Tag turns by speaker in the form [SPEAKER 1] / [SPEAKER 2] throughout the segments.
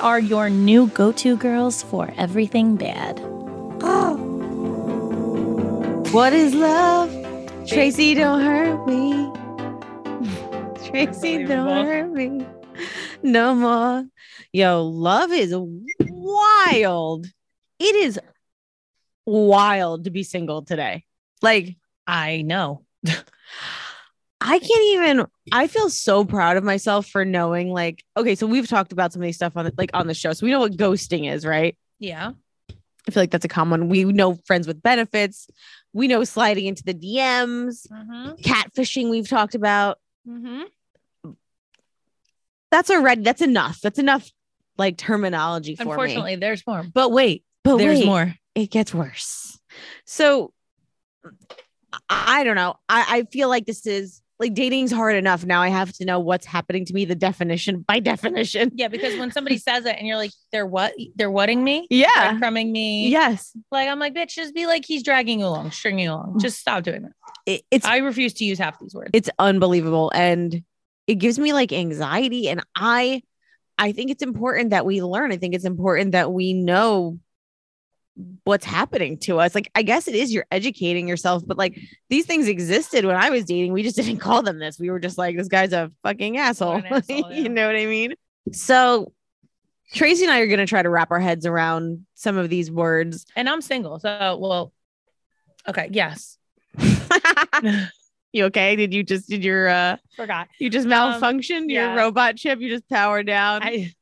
[SPEAKER 1] are your new go to girls for everything bad. Oh.
[SPEAKER 2] What is love? Tracy, don't hurt me. Tracy, don't hurt me. No more. Yo, love is wild. It is wild to be single today. Like,
[SPEAKER 1] I know.
[SPEAKER 2] I can't even. I feel so proud of myself for knowing. Like, okay, so we've talked about some of these stuff on the, like on the show, so we know what ghosting is, right?
[SPEAKER 1] Yeah.
[SPEAKER 2] I feel like that's a common. We know friends with benefits. We know sliding into the DMs,
[SPEAKER 1] Mm-hmm.
[SPEAKER 2] catfishing. We've talked about.
[SPEAKER 1] Mm-hmm.
[SPEAKER 2] That's already. That's enough. That's enough. Like terminology for me.
[SPEAKER 1] Unfortunately, there's more. But wait,
[SPEAKER 2] But
[SPEAKER 1] there's
[SPEAKER 2] wait,
[SPEAKER 1] more.
[SPEAKER 2] It gets worse. So I I don't know. I, I feel like this is like dating's hard enough. Now I have to know what's happening to me. The definition by definition.
[SPEAKER 1] Yeah, because when somebody says it and you're like, they're what? They're whatting me?
[SPEAKER 2] Yeah.
[SPEAKER 1] Crumbing me.
[SPEAKER 2] Yes.
[SPEAKER 1] Like, I'm like, bitch, just be like, he's dragging you along, stringing you along. Just stop doing that.
[SPEAKER 2] It- it's
[SPEAKER 1] I refuse to use half these words.
[SPEAKER 2] it's unbelievable and it gives me like anxiety and i i think it's important that we learn i think it's important that we know what's happening to us. Like i guess it is you're educating yourself but like these things existed when i was dating. We just didn't call them this. We were just like this guy's a fucking asshole,
[SPEAKER 1] asshole,
[SPEAKER 2] you know what i mean? So tracy and i are going to try to wrap our heads around some of these words.
[SPEAKER 1] And I'm single. So, well, okay. Yes.
[SPEAKER 2] you okay? Did you just did your uh
[SPEAKER 1] Forgot.
[SPEAKER 2] you just
[SPEAKER 1] Um,
[SPEAKER 2] malfunctioned your robot chip you just powered down?
[SPEAKER 1] I,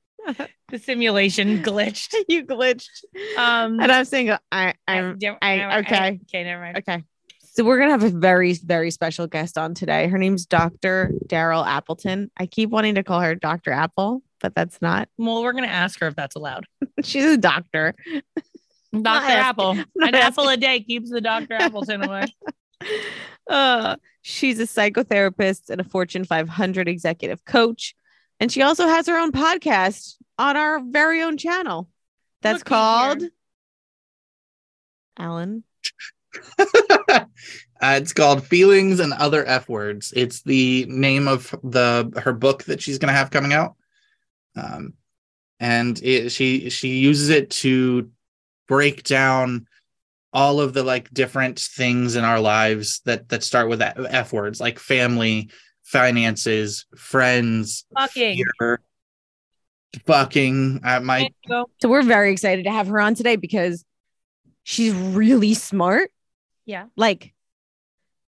[SPEAKER 1] the simulation glitched.
[SPEAKER 2] you glitched.
[SPEAKER 1] Um,
[SPEAKER 2] And I'm saying, I,
[SPEAKER 1] I-
[SPEAKER 2] I'm I-
[SPEAKER 1] never-
[SPEAKER 2] okay.
[SPEAKER 1] Okay. Never mind.
[SPEAKER 2] okay. So we're gonna have a very, very special guest on today. Her name's Dr. Daryl Appleton. I keep wanting to call her Dr. Apple, but that's not.
[SPEAKER 1] Well, we're going to ask her if that's allowed.
[SPEAKER 2] She's a doctor.
[SPEAKER 1] Dr. Apple. An apple a day keeps the Dr. Appleton away.
[SPEAKER 2] Uh, she's a psychotherapist and a Fortune 500 executive coach, and she also has her own podcast on our very own channel. That's
[SPEAKER 1] Looky
[SPEAKER 2] called
[SPEAKER 1] here.
[SPEAKER 2] Alan.
[SPEAKER 3] uh, it's called Feelings and Other F Words. It's the name of the her book that she's going to have coming out. Um, and it, she she uses it to break down all of the like different things in our lives that that start with F F words, like family, finances, friends,
[SPEAKER 1] Fucking.
[SPEAKER 3] fear, fucking. I might
[SPEAKER 2] So we're very excited to have her on today because she's really smart.
[SPEAKER 1] Yeah.
[SPEAKER 2] Like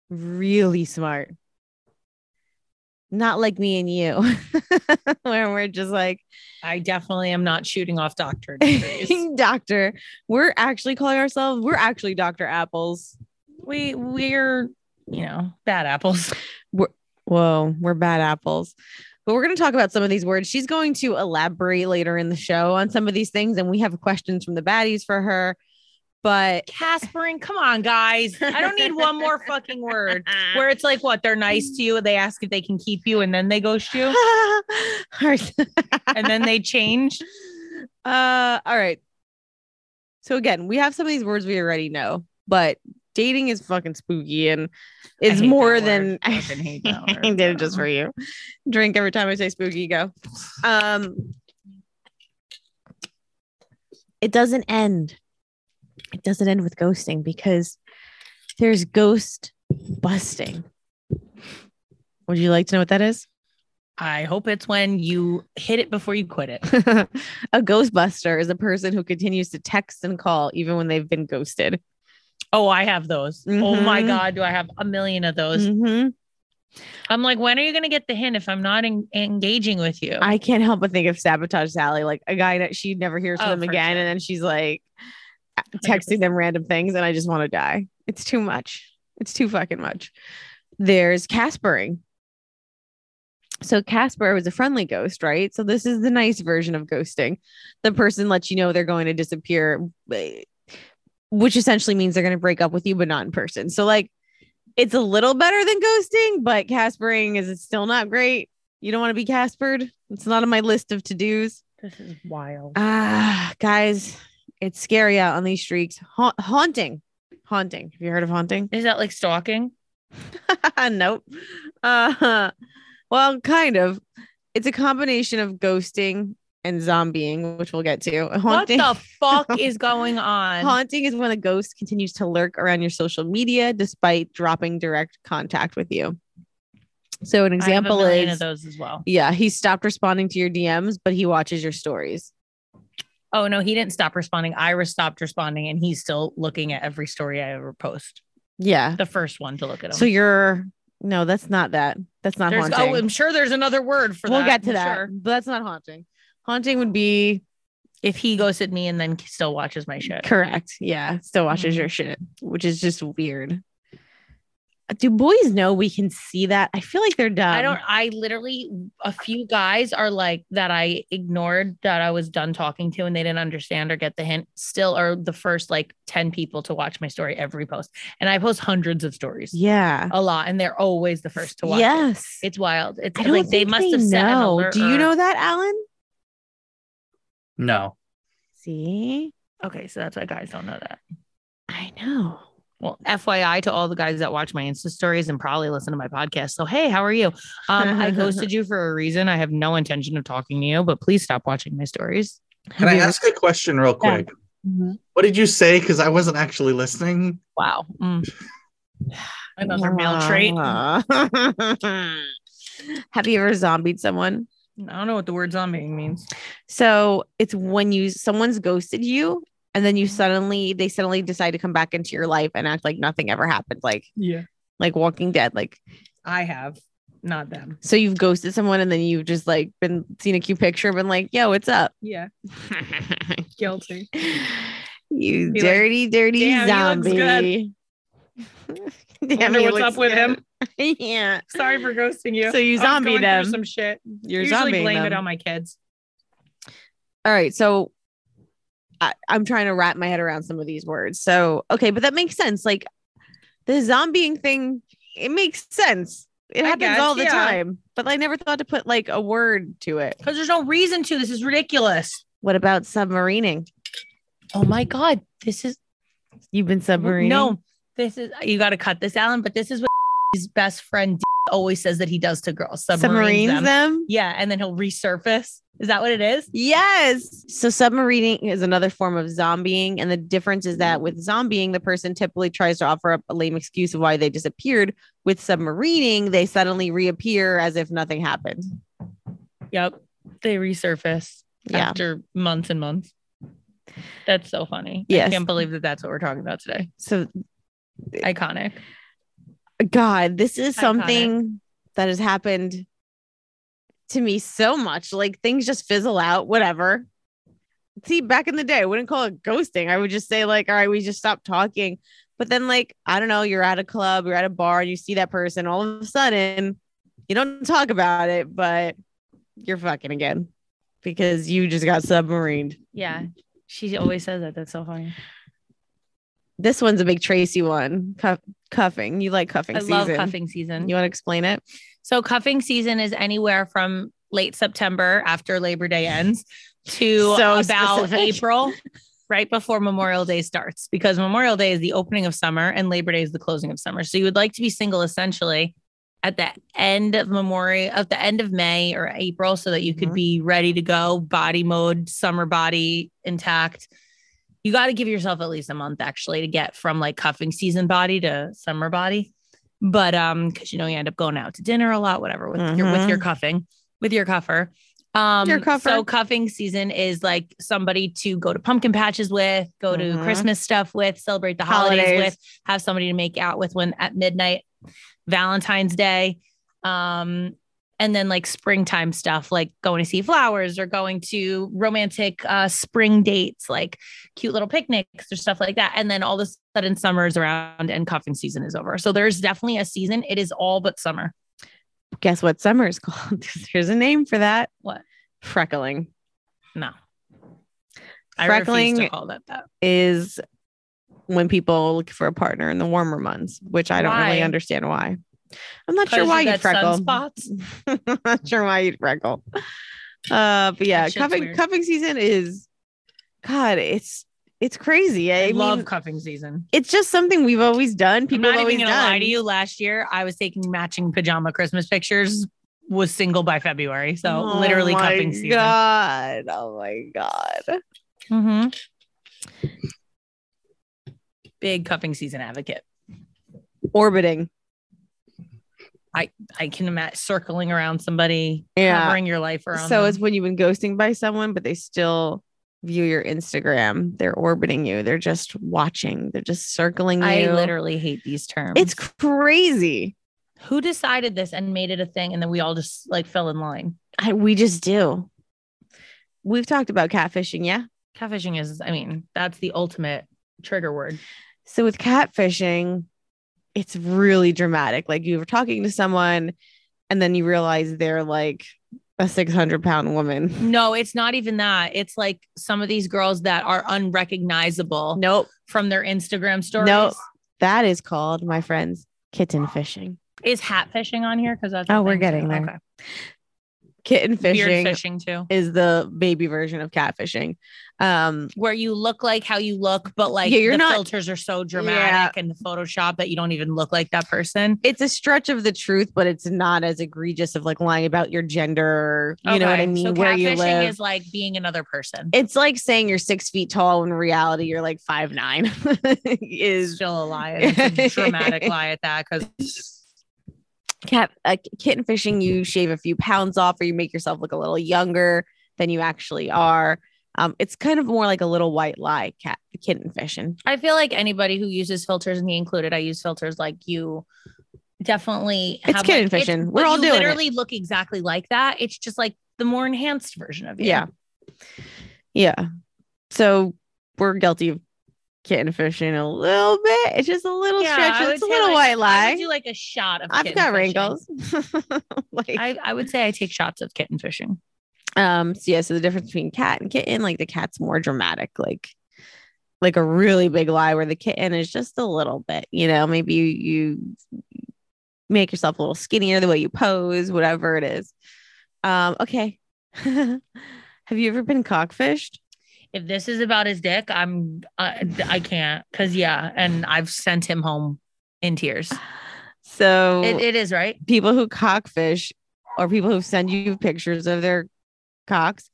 [SPEAKER 2] really smart. Not like me and you, where we're just like,
[SPEAKER 1] I definitely am not shooting off doctorate degrees.
[SPEAKER 2] doctor. We're actually calling ourselves, we're actually Dr. Apples.
[SPEAKER 1] we we're you know bad apples.
[SPEAKER 2] Whoa, we're bad apples. But we're going to talk about some of these words. She's going to elaborate later in the show on some of these things. And we have questions from the baddies for her. But
[SPEAKER 1] Caspering, come on, guys. I don't need one more fucking word where it's like what they're nice to you, they ask if they can keep you, and then they ghost you, and then they change.
[SPEAKER 2] uh all right so again we have some of these words we already know but dating is fucking spooky and it's more than
[SPEAKER 1] word. I hate that
[SPEAKER 2] I did it just for you drink every time i say spooky go um it doesn't end it doesn't end with ghosting because there's ghost busting would you like to know what that is
[SPEAKER 1] I hope it's when you hit it before you quit it.
[SPEAKER 2] a ghostbuster is a person who continues to text and call even when they've been ghosted.
[SPEAKER 1] Oh, I have those. Oh my
[SPEAKER 2] Mhm.
[SPEAKER 1] god, do I have a million of those?
[SPEAKER 2] Mhm.
[SPEAKER 1] I'm like, when are you gonna get the hint if I'm not en- engaging with you?
[SPEAKER 2] I can't help but think of Sabotage Sally, like a guy that she never hears from
[SPEAKER 1] Oh,
[SPEAKER 2] again.
[SPEAKER 1] sure.
[SPEAKER 2] And then she's like texting them random things, and I just want to die. It's too much. It's too fucking much. There's Caspering. So Casper was a friendly ghost, right? So this is the nice version of ghosting. The person lets you know they're going to disappear, eh, which essentially means they're going to break up with you, but not in person. So like it's a little better than ghosting, but Caspering is still not great. You don't want to be Caspered. It's not on my list of to-dos.
[SPEAKER 1] This is wild.
[SPEAKER 2] Ah, guys, it's scary out on these streets. Ha- haunting. Haunting. Have you heard of haunting?
[SPEAKER 1] Is that like stalking?
[SPEAKER 2] nope. Uh, well, kind of. It's a combination of ghosting and zombieing, which we'll get to. Haunting.
[SPEAKER 1] What the fuck is going on?
[SPEAKER 2] Haunting is when a ghost continues to lurk around your social media despite dropping direct contact with you. So an
[SPEAKER 1] I have a
[SPEAKER 2] example is
[SPEAKER 1] of those as well.
[SPEAKER 2] yeah, he stopped responding to your DMs, but he watches your stories.
[SPEAKER 1] Oh no, he didn't stop responding. Iris stopped responding, and he's still looking at every story I ever post.
[SPEAKER 2] Yeah.
[SPEAKER 1] The first one to look at him.
[SPEAKER 2] So you're no, that's not that. That's not
[SPEAKER 1] There's, oh,
[SPEAKER 2] haunting.
[SPEAKER 1] oh, I'm sure there's another word for that.
[SPEAKER 2] we'll get to
[SPEAKER 1] I'm
[SPEAKER 2] that,
[SPEAKER 1] sure.
[SPEAKER 2] but that's not haunting. Haunting would be
[SPEAKER 1] If he ghosted me and then still watches my shit.
[SPEAKER 2] correct. Yeah, still watches
[SPEAKER 1] Mhm.
[SPEAKER 2] your shit, which is just weird. Do boys know we can see that? I feel like they're dumb.
[SPEAKER 1] I don't. I literally a few guys are like that. I ignored that I was done talking to, and they didn't understand or get the hint. Still, are the first like ten people to watch my story every post, and I post hundreds of stories,
[SPEAKER 2] Yeah.
[SPEAKER 1] a lot, and they're always the first to watch. it.
[SPEAKER 2] Yes.
[SPEAKER 1] It's wild. It's like they must have set an
[SPEAKER 2] know. Do you know that, Alan?
[SPEAKER 3] No.
[SPEAKER 2] See,
[SPEAKER 1] Okay, so that's why guys don't know that.
[SPEAKER 2] I know.
[SPEAKER 1] Well, FYI to all the guys that watch my Insta stories and probably listen to my podcast. So, hey, how are you? Um, I ghosted you for a reason. I have no intention of talking to you, but please stop watching my stories.
[SPEAKER 3] Can I ask a question real
[SPEAKER 1] Yeah.
[SPEAKER 3] quick? What did you say? Because I wasn't actually listening.
[SPEAKER 1] Wow. Mm. Another male trait.
[SPEAKER 2] Have you ever zombied someone?
[SPEAKER 1] I don't know what the word zombie means.
[SPEAKER 2] So it's when you someone's ghosted you and then you mm-hmm. suddenly they suddenly decide to come back into your life and act like nothing ever happened, like
[SPEAKER 1] Yeah.
[SPEAKER 2] like Walking Dead. Like
[SPEAKER 1] I have, not them.
[SPEAKER 2] so you've ghosted someone and then you've just like been seen a cute picture, been like, yo, what's up?
[SPEAKER 1] Yeah. Guilty.
[SPEAKER 2] you
[SPEAKER 1] Be like,
[SPEAKER 2] dirty, dirty
[SPEAKER 1] he looks
[SPEAKER 2] zombie. Damn,
[SPEAKER 1] Wonder what's up with him.
[SPEAKER 2] yeah.
[SPEAKER 1] Sorry for ghosting you.
[SPEAKER 2] So you zombie them.
[SPEAKER 1] Some shit.
[SPEAKER 2] You're
[SPEAKER 1] Usually
[SPEAKER 2] zombieing
[SPEAKER 1] blame it on my kids.
[SPEAKER 2] All right. So I, I'm trying to wrap my head around some of these words. So, okay, but that makes sense. Like the zombieing thing, it makes sense. It
[SPEAKER 1] I
[SPEAKER 2] happens
[SPEAKER 1] guess,
[SPEAKER 2] all the
[SPEAKER 1] yeah.
[SPEAKER 2] time, but I never thought to put like a word to it.
[SPEAKER 1] Because there's no reason to. This is ridiculous.
[SPEAKER 2] What about submarining?
[SPEAKER 1] Oh my God. This is
[SPEAKER 2] You've been submarining?
[SPEAKER 1] No, this is you got to cut this, Alan. But this is what his best friend always says that he does to girls. Submarines,
[SPEAKER 2] submarines
[SPEAKER 1] them.
[SPEAKER 2] them.
[SPEAKER 1] Yeah, and then he'll resurface. Is that what it is?
[SPEAKER 2] Yes. So submarining is another form of zombieing. And the difference is that with zombieing, the person typically tries to offer up a lame excuse of why they disappeared. With submarining, they suddenly reappear as if nothing happened.
[SPEAKER 1] Yep. They resurface
[SPEAKER 2] Yeah.
[SPEAKER 1] after months and months. That's so funny.
[SPEAKER 2] Yes.
[SPEAKER 1] I can't believe that that's what we're talking about today.
[SPEAKER 2] So
[SPEAKER 1] Iconic.
[SPEAKER 2] God, this is
[SPEAKER 1] Iconic.
[SPEAKER 2] something that has happened to me so much. Like things just fizzle out, whatever. See, back in the day, I wouldn't call it ghosting. I would just say, like, all right, we just stopped talking. But then, like, I don't know, you're at a club, you're at a bar, and you see that person, all of a sudden, you don't talk about it, but you're fucking again because you just got submarined.
[SPEAKER 1] Yeah. She always says that. That's so funny.
[SPEAKER 2] This one's a big Tracy one. Cuff- cuffing. You like cuffing
[SPEAKER 1] I
[SPEAKER 2] season.
[SPEAKER 1] love cuffing season.
[SPEAKER 2] You want to explain it?
[SPEAKER 1] So cuffing season is anywhere from late September after Labor Day ends to
[SPEAKER 2] So
[SPEAKER 1] about
[SPEAKER 2] specific.
[SPEAKER 1] April, right before Memorial Day starts, because Memorial Day is the opening of summer and Labor Day is the closing of summer. So you would like to be single essentially at the end of Memorial, at the end of May or April, so that you could
[SPEAKER 2] Mhm.
[SPEAKER 1] be ready to go, body mode, summer body intact. You got to give yourself at least a month actually to get from like cuffing season body to summer body but um because you know you end up going out to dinner a lot whatever with your with your cuffing with your cuffer um
[SPEAKER 2] Your cuffer.
[SPEAKER 1] so cuffing season is like somebody to go to pumpkin patches with go to
[SPEAKER 2] Mhm.
[SPEAKER 1] christmas stuff with celebrate the holidays,
[SPEAKER 2] Holidays.
[SPEAKER 1] with have somebody to make out with when at midnight valentine's day um and then like springtime stuff like going to see flowers or going to romantic uh, spring dates like cute little picnics or stuff like that and then all of a sudden summer is around and cuffing season is over so there's definitely a season it is all but summer
[SPEAKER 2] Guess what summer is called? There's a name for that.
[SPEAKER 1] What?
[SPEAKER 2] Freckling
[SPEAKER 1] no I refuse
[SPEAKER 2] Freckling-
[SPEAKER 1] to call that that
[SPEAKER 2] is when people look for a partner in the warmer months, which I don't really understand why. I'm not sure why
[SPEAKER 1] you
[SPEAKER 2] freckle.
[SPEAKER 1] sunspots?
[SPEAKER 2] I'm not sure why you freckle. Uh, but yeah, cuffing
[SPEAKER 1] weird.
[SPEAKER 2] cuffing season is, God, it's it's crazy. I,
[SPEAKER 1] I, love cuffing season
[SPEAKER 2] it's just something we've always done.
[SPEAKER 1] I'm
[SPEAKER 2] People
[SPEAKER 1] not
[SPEAKER 2] have always
[SPEAKER 1] even gonna
[SPEAKER 2] done.
[SPEAKER 1] lie to you. Last year, I was taking matching pajama Christmas pictures. Was single by February, so
[SPEAKER 2] Oh
[SPEAKER 1] literally cuffing season.
[SPEAKER 2] Oh god. Oh my god.
[SPEAKER 1] Mhm. Big cuffing season advocate.
[SPEAKER 2] Orbiting.
[SPEAKER 1] I I can imagine circling around somebody,
[SPEAKER 2] Yeah.
[SPEAKER 1] covering your life around.
[SPEAKER 2] So
[SPEAKER 1] them.
[SPEAKER 2] it's when you've been ghosting by someone, but they still view your Instagram. They're orbiting you. They're just watching. They're just circling you.
[SPEAKER 1] I literally hate these terms.
[SPEAKER 2] it's crazy.
[SPEAKER 1] who decided this and made it a thing, and then we all just like fell in line.
[SPEAKER 2] I, we just do. We've talked about catfishing, yeah.
[SPEAKER 1] Catfishing is, I mean, that's the ultimate trigger word.
[SPEAKER 2] So with catfishing, it's really dramatic. Like you were talking to someone and then you realize they're like a 600 pound woman.
[SPEAKER 1] No, it's not even that. It's like some of these girls that are unrecognizable
[SPEAKER 2] Nope.
[SPEAKER 1] from their Instagram stories.
[SPEAKER 2] Nope. That is called, my friends, kitten fishing.
[SPEAKER 1] Is hat fishing on here? Because that's a
[SPEAKER 2] Oh, we're getting
[SPEAKER 1] too.
[SPEAKER 2] there.
[SPEAKER 1] Okay.
[SPEAKER 2] Kitten
[SPEAKER 1] Beard
[SPEAKER 2] fishing
[SPEAKER 1] fishing too,
[SPEAKER 2] is the baby version of catfishing. Um,
[SPEAKER 1] where you look like how you look, but like
[SPEAKER 2] Yeah, you're
[SPEAKER 1] the
[SPEAKER 2] not-
[SPEAKER 1] filters are so dramatic and the Photoshop that you don't even look like that person.
[SPEAKER 2] it's a stretch of the truth, but it's not as egregious of like lying about your gender. You know what I mean?
[SPEAKER 1] So
[SPEAKER 2] Where you
[SPEAKER 1] catfishing
[SPEAKER 2] live.
[SPEAKER 1] is like being another person.
[SPEAKER 2] it's like saying you're six feet tall when in reality you're like five nine. Is
[SPEAKER 1] still a lie. It's a dramatic lie at that because
[SPEAKER 2] cat uh, kitten fishing you shave a few pounds off or you make yourself look a little younger than you actually are um it's kind of more like a little white lie cat kitten fishing
[SPEAKER 1] I feel like anybody who uses filters, me included, I use filters like you. Definitely,
[SPEAKER 2] It's kitten
[SPEAKER 1] like,
[SPEAKER 2] fishing.
[SPEAKER 1] but
[SPEAKER 2] We're all doing it.
[SPEAKER 1] Literally, look exactly like that. It's just like the more enhanced version of you.
[SPEAKER 2] yeah yeah so we're guilty of kitten fishing a little bit it's just a little
[SPEAKER 1] Yeah,
[SPEAKER 2] stretch it's a little
[SPEAKER 1] like,
[SPEAKER 2] white
[SPEAKER 1] I
[SPEAKER 2] lie
[SPEAKER 1] would do like a shot of.
[SPEAKER 2] i've got wrinkles like
[SPEAKER 1] I, I would say I take shots of kitten fishing.
[SPEAKER 2] Um, so yeah, so the difference between cat and kitten, like the cat's more dramatic, like like a really big lie where the kitten is just a little bit, you know, maybe you, you make yourself a little skinnier the way you pose, whatever it is. Um, okay. Have you ever been cockfished?
[SPEAKER 1] If this is about his dick, I'm I, I can't because yeah, and I've sent him home in tears.
[SPEAKER 2] So
[SPEAKER 1] It, it is right.
[SPEAKER 2] people who cockfish or people who send you pictures of their cocks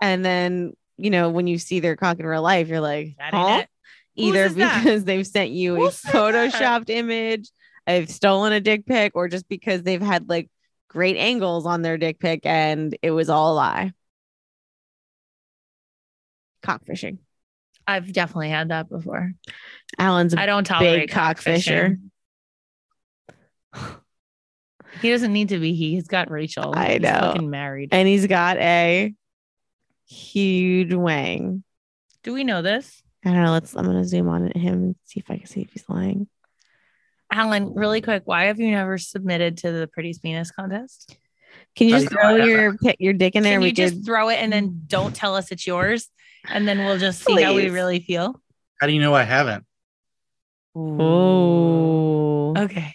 [SPEAKER 2] and then you know when you see their cock in real life you're like huh?
[SPEAKER 1] ain't it. Whose
[SPEAKER 2] either
[SPEAKER 1] is that?
[SPEAKER 2] because they've sent you
[SPEAKER 1] Who
[SPEAKER 2] a
[SPEAKER 1] said that?
[SPEAKER 2] photoshopped image I've stolen a dick pic or just because they've had like great angles on their dick pic and it was all a lie cockfishing
[SPEAKER 1] I've definitely had that before.
[SPEAKER 2] alan's
[SPEAKER 1] I
[SPEAKER 2] a
[SPEAKER 1] don't tolerate
[SPEAKER 2] big cockfisher
[SPEAKER 1] cockfishing. He doesn't need to be. He. He's got Rachel.
[SPEAKER 2] I
[SPEAKER 1] He's
[SPEAKER 2] know.
[SPEAKER 1] fucking married.
[SPEAKER 2] and he's got a huge wang
[SPEAKER 1] Do we know this?
[SPEAKER 2] i don't know let's i'm gonna zoom on at him and see if i can see if he's lying
[SPEAKER 1] Alan, really quick, why have you never submitted to the prettiest penis contest?
[SPEAKER 2] Can you just
[SPEAKER 3] don't
[SPEAKER 2] throw
[SPEAKER 3] have
[SPEAKER 2] your pic, your dick in there?
[SPEAKER 1] Can
[SPEAKER 2] we
[SPEAKER 1] you just throw it and then don't tell us it's yours? And then we'll just see how we really feel.
[SPEAKER 3] How do you know I haven't?
[SPEAKER 2] Oh,
[SPEAKER 1] Okay.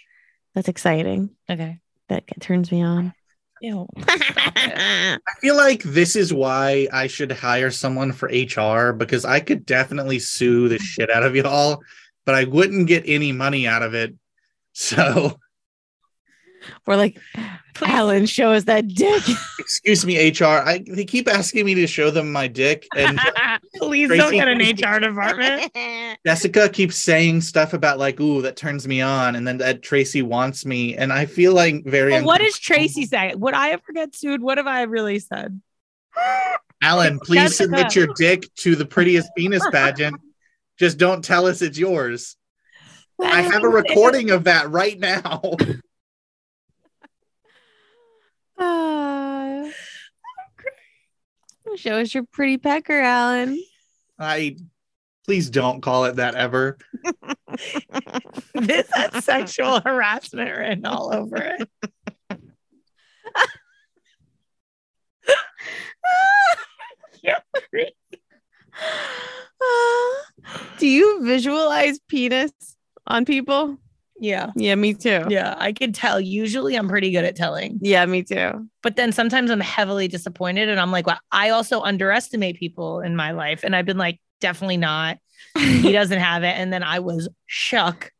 [SPEAKER 2] that's exciting.
[SPEAKER 1] Okay.
[SPEAKER 2] That turns me on.
[SPEAKER 1] Ew.
[SPEAKER 3] I feel like this is why I should hire someone for HR because I could definitely sue the shit out of y'all, but I wouldn't get any money out of it. So,
[SPEAKER 2] We're like, Alan, show us that dick.
[SPEAKER 3] excuse me, HR. I they keep asking me to show them my dick, and
[SPEAKER 1] Please
[SPEAKER 3] Tracy-
[SPEAKER 1] don't get an HR department.
[SPEAKER 3] Jessica keeps saying stuff about like, "Ooh, that turns me on," and then that Tracy wants me, and I feel like very.
[SPEAKER 1] Well, what does. Tracy say? Would I ever get sued? What have I really said?
[SPEAKER 3] Alan, please
[SPEAKER 1] Jessica.
[SPEAKER 3] submit your dick to the prettiest penis pageant. Just don't tell us it's yours. I have a recording of that right now.
[SPEAKER 2] Uh, show us your pretty pecker, Alan.
[SPEAKER 3] I please don't call it that ever.
[SPEAKER 1] this has sexual harassment written all over it.
[SPEAKER 2] Do you visualize penis on people?
[SPEAKER 1] Yeah.
[SPEAKER 2] Yeah, me too.
[SPEAKER 1] Yeah. I could tell. Usually I'm pretty good at telling,
[SPEAKER 2] Yeah, me too.
[SPEAKER 1] but then sometimes I'm heavily disappointed. And I'm like, well, I also underestimate people in my life. And I've been like, definitely not. He doesn't have it. And then I was shook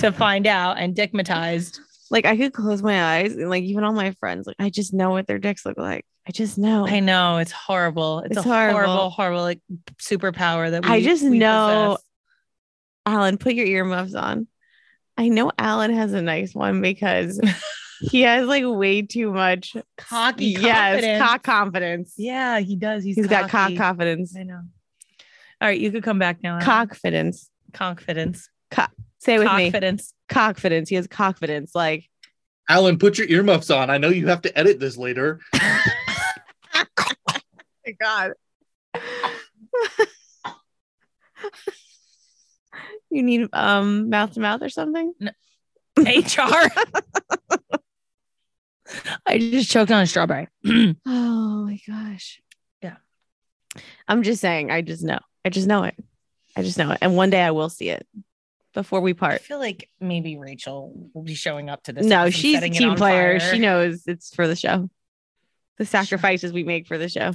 [SPEAKER 1] to find out and digmatized.
[SPEAKER 2] like I could close my eyes and like even all my friends, like I just know what their dicks look like. I just know.
[SPEAKER 1] I know it's horrible. It's,
[SPEAKER 2] It's
[SPEAKER 1] a horrible,
[SPEAKER 2] horrible.
[SPEAKER 1] horrible, like superpower that we,
[SPEAKER 2] I just know-
[SPEAKER 1] possess.
[SPEAKER 2] Alan, put your earmuffs on. I know Alan has a nice one because he has like way too much
[SPEAKER 1] cocky.
[SPEAKER 2] yes, cock confidence.
[SPEAKER 1] Yeah, he does. He's
[SPEAKER 2] he's got cock confidence.
[SPEAKER 1] I know. All right, you could come back now. Alan.
[SPEAKER 2] Confidence.
[SPEAKER 1] confidence.
[SPEAKER 2] Say it with me.
[SPEAKER 1] Confidence.
[SPEAKER 2] Confidence. He has confidence. Like
[SPEAKER 3] Alan, put your earmuffs on. I know you have to edit this later.
[SPEAKER 2] Oh my God. You need um mouth to mouth or something? No.
[SPEAKER 1] HR. I just choked on a strawberry.
[SPEAKER 2] Oh my gosh.
[SPEAKER 1] Yeah.
[SPEAKER 2] I'm just saying, I just know. I just know it. I just know it. And one day I will see it before we part.
[SPEAKER 1] I feel like maybe Rachel will be showing up to this.
[SPEAKER 2] No, she's a team player.
[SPEAKER 1] fire.
[SPEAKER 2] She knows it's for the show. The sacrifices we make for the show.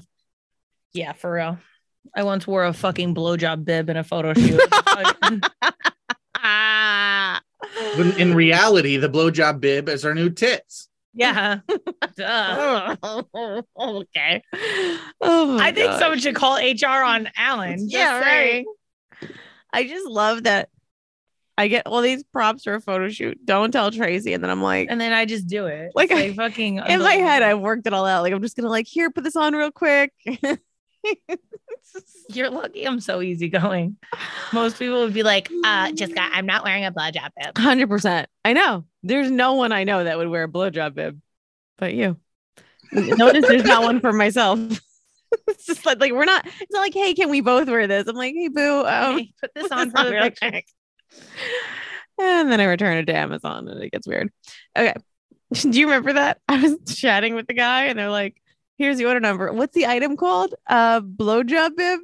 [SPEAKER 1] Yeah, for real. I once wore a fucking blowjob bib in a photo shoot. Fucking-
[SPEAKER 2] Ah.
[SPEAKER 3] When in reality, the blowjob bib is our new tits.
[SPEAKER 1] yeah.
[SPEAKER 2] Okay. Oh
[SPEAKER 1] I think
[SPEAKER 2] gosh.
[SPEAKER 1] someone should call HR on Alan.
[SPEAKER 2] Yeah,
[SPEAKER 1] saying.
[SPEAKER 2] right. I just love that I get all these props for a photo shoot. Don't tell Tracy. And then I'm like,
[SPEAKER 1] And then I just do it.
[SPEAKER 2] Like,
[SPEAKER 1] It's fucking
[SPEAKER 2] in my head. I've worked it all out. Like, I'm just gonna like, here, put this on real quick.
[SPEAKER 1] You're lucky I'm so easygoing. Most people would be like, uh, Jessica, I'm not wearing a blowjob bib.
[SPEAKER 2] Hundred percent. I know. There's no one I know that would wear a blowjob bib, but you. Notice there's not one for myself. it's just like, like we're not. It's not like, hey, can we both wear this? I'm like, hey, boo. Um,
[SPEAKER 1] Hey, put this on for the
[SPEAKER 2] real quick. And then I return it to Amazon, and it gets weird. Okay. Do you remember that? I was chatting with the guy, and they're like, "Here's the order number. What's the item called? Uh, blowjob bib."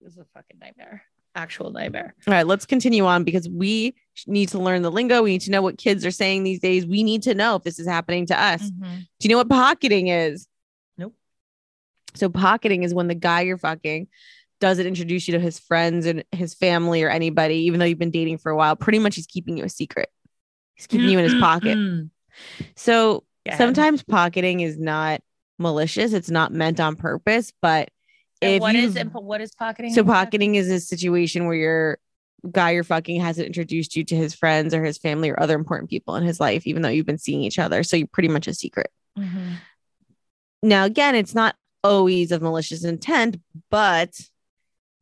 [SPEAKER 1] This is a fucking nightmare. Actual nightmare.
[SPEAKER 2] All right, let's continue on because we need to learn the lingo. We need to know what kids are saying these days. We need to know if this is happening to us.
[SPEAKER 1] Mhm.
[SPEAKER 2] Do you know what pocketing is?
[SPEAKER 1] Nope.
[SPEAKER 2] So pocketing is when the guy you're fucking doesn't introduce you to his friends and his family or anybody, even though you've been dating for a while. Pretty much, he's keeping you a secret. He's keeping you in his pocket. So sometimes pocketing is not malicious. It's not meant on purpose, but
[SPEAKER 1] And
[SPEAKER 2] if
[SPEAKER 1] what
[SPEAKER 2] you
[SPEAKER 1] is and what is pocketing?
[SPEAKER 2] so pocketing is a situation where your guy you're fucking hasn't introduced you to his friends or his family or other important people in his life, even though you've been seeing each other. So you're pretty much a secret.
[SPEAKER 1] Mhm.
[SPEAKER 2] Now, again, it's not always of malicious intent, but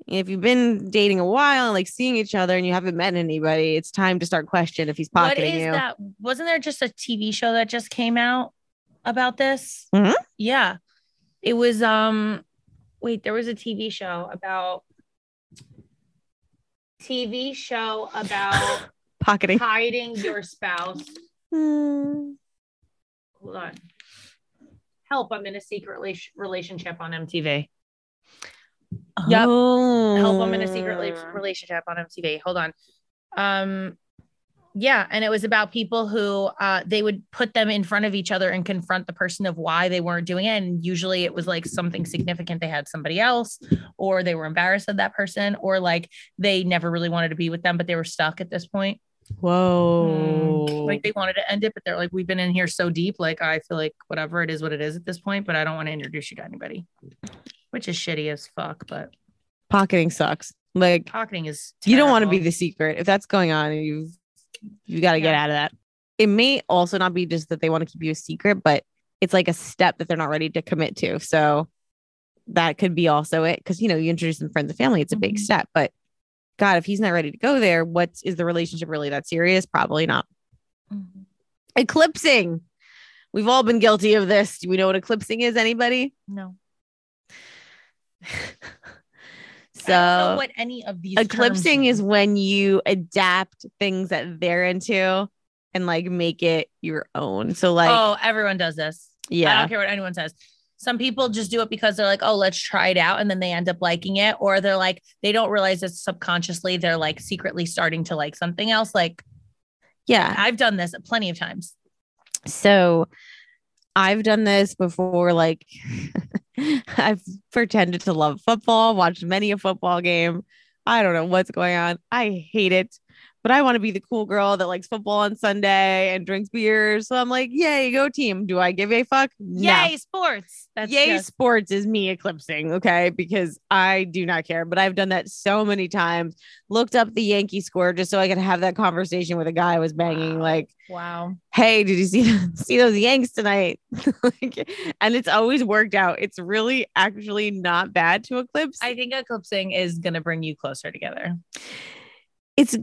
[SPEAKER 2] if you've been dating a while and like seeing each other and you haven't met anybody, it's time to start questioning if he's pocketing
[SPEAKER 1] is
[SPEAKER 2] you.
[SPEAKER 1] that? Wasn't there just a TV show that just came out about this?
[SPEAKER 2] Mhm.
[SPEAKER 1] Yeah. It was um wait, there was a TV show about TV show about
[SPEAKER 2] Pocketing.
[SPEAKER 1] hiding your spouse.
[SPEAKER 2] Hmm.
[SPEAKER 1] Hold on. Help, I'm in a secret rela- relationship on MTV. Yep.
[SPEAKER 2] Oh.
[SPEAKER 1] Help, I'm in a secret rela- relationship on MTV. Hold on. Um yeah, and it was about people who uh they would put them in front of each other and confront the person of why they weren't doing it. And usually it was like something significant. They had somebody else, or they were embarrassed of that person, or like they never really wanted to be with them, but they were stuck at this point.
[SPEAKER 2] Whoa.
[SPEAKER 1] Mm, Like they wanted to end it, but they're like, we've been in here so deep. Like, I feel like whatever it is, what it is at this point, but I don't want to introduce you to anybody, which is shitty as fuck. But
[SPEAKER 2] Pocketing sucks. Like
[SPEAKER 1] pocketing is,
[SPEAKER 2] you don't want to be the secret. If that's going on, and you've you got to get out of that. It may also not be just that they want to keep you a secret, but it's like a step that they're not ready to commit to. So that could be also it because you know you introduce them friends and family. It's a big
[SPEAKER 1] Mhm.
[SPEAKER 2] step, but God, if he's not ready to go there, what is the relationship really that serious? Probably not.
[SPEAKER 1] Mhm.
[SPEAKER 2] Eclipsing. We've all been guilty of this. Do we know what eclipsing is? Anybody?
[SPEAKER 1] No.
[SPEAKER 2] So
[SPEAKER 1] I don't know what any of these
[SPEAKER 2] eclipsing is when you adapt things that they're into and like make it your own. So like
[SPEAKER 1] oh, everyone does this.
[SPEAKER 2] Yeah.
[SPEAKER 1] I don't care what anyone says. Some people just do it because they're like, oh, let's try it out. And then they end up liking it. Or they're like, they don't realize it's subconsciously, they're like secretly starting to like something else. Like,
[SPEAKER 2] Yeah.
[SPEAKER 1] I've done this plenty of times.
[SPEAKER 2] So I've done this before. Like I've pretended to love football, watched many a football game. I don't know what's going on. I hate it. But I want to be the cool girl that likes football on Sunday and drinks beers. So I'm like, yay, go team. Do I give a fuck? No.
[SPEAKER 1] Yay, sports. That's
[SPEAKER 2] Yay,
[SPEAKER 1] just-
[SPEAKER 2] sports is me eclipsing. Okay. Because I do not care. But I've done that so many times. Looked up the Yankee score just so I could have that conversation with a guy I was banging.
[SPEAKER 1] Wow.
[SPEAKER 2] Like,
[SPEAKER 1] wow.
[SPEAKER 2] hey, did you see see those Yanks tonight? like, and it's always worked out. It's really actually not bad to eclipse.
[SPEAKER 1] I think eclipsing is going to bring you closer together.
[SPEAKER 2] it's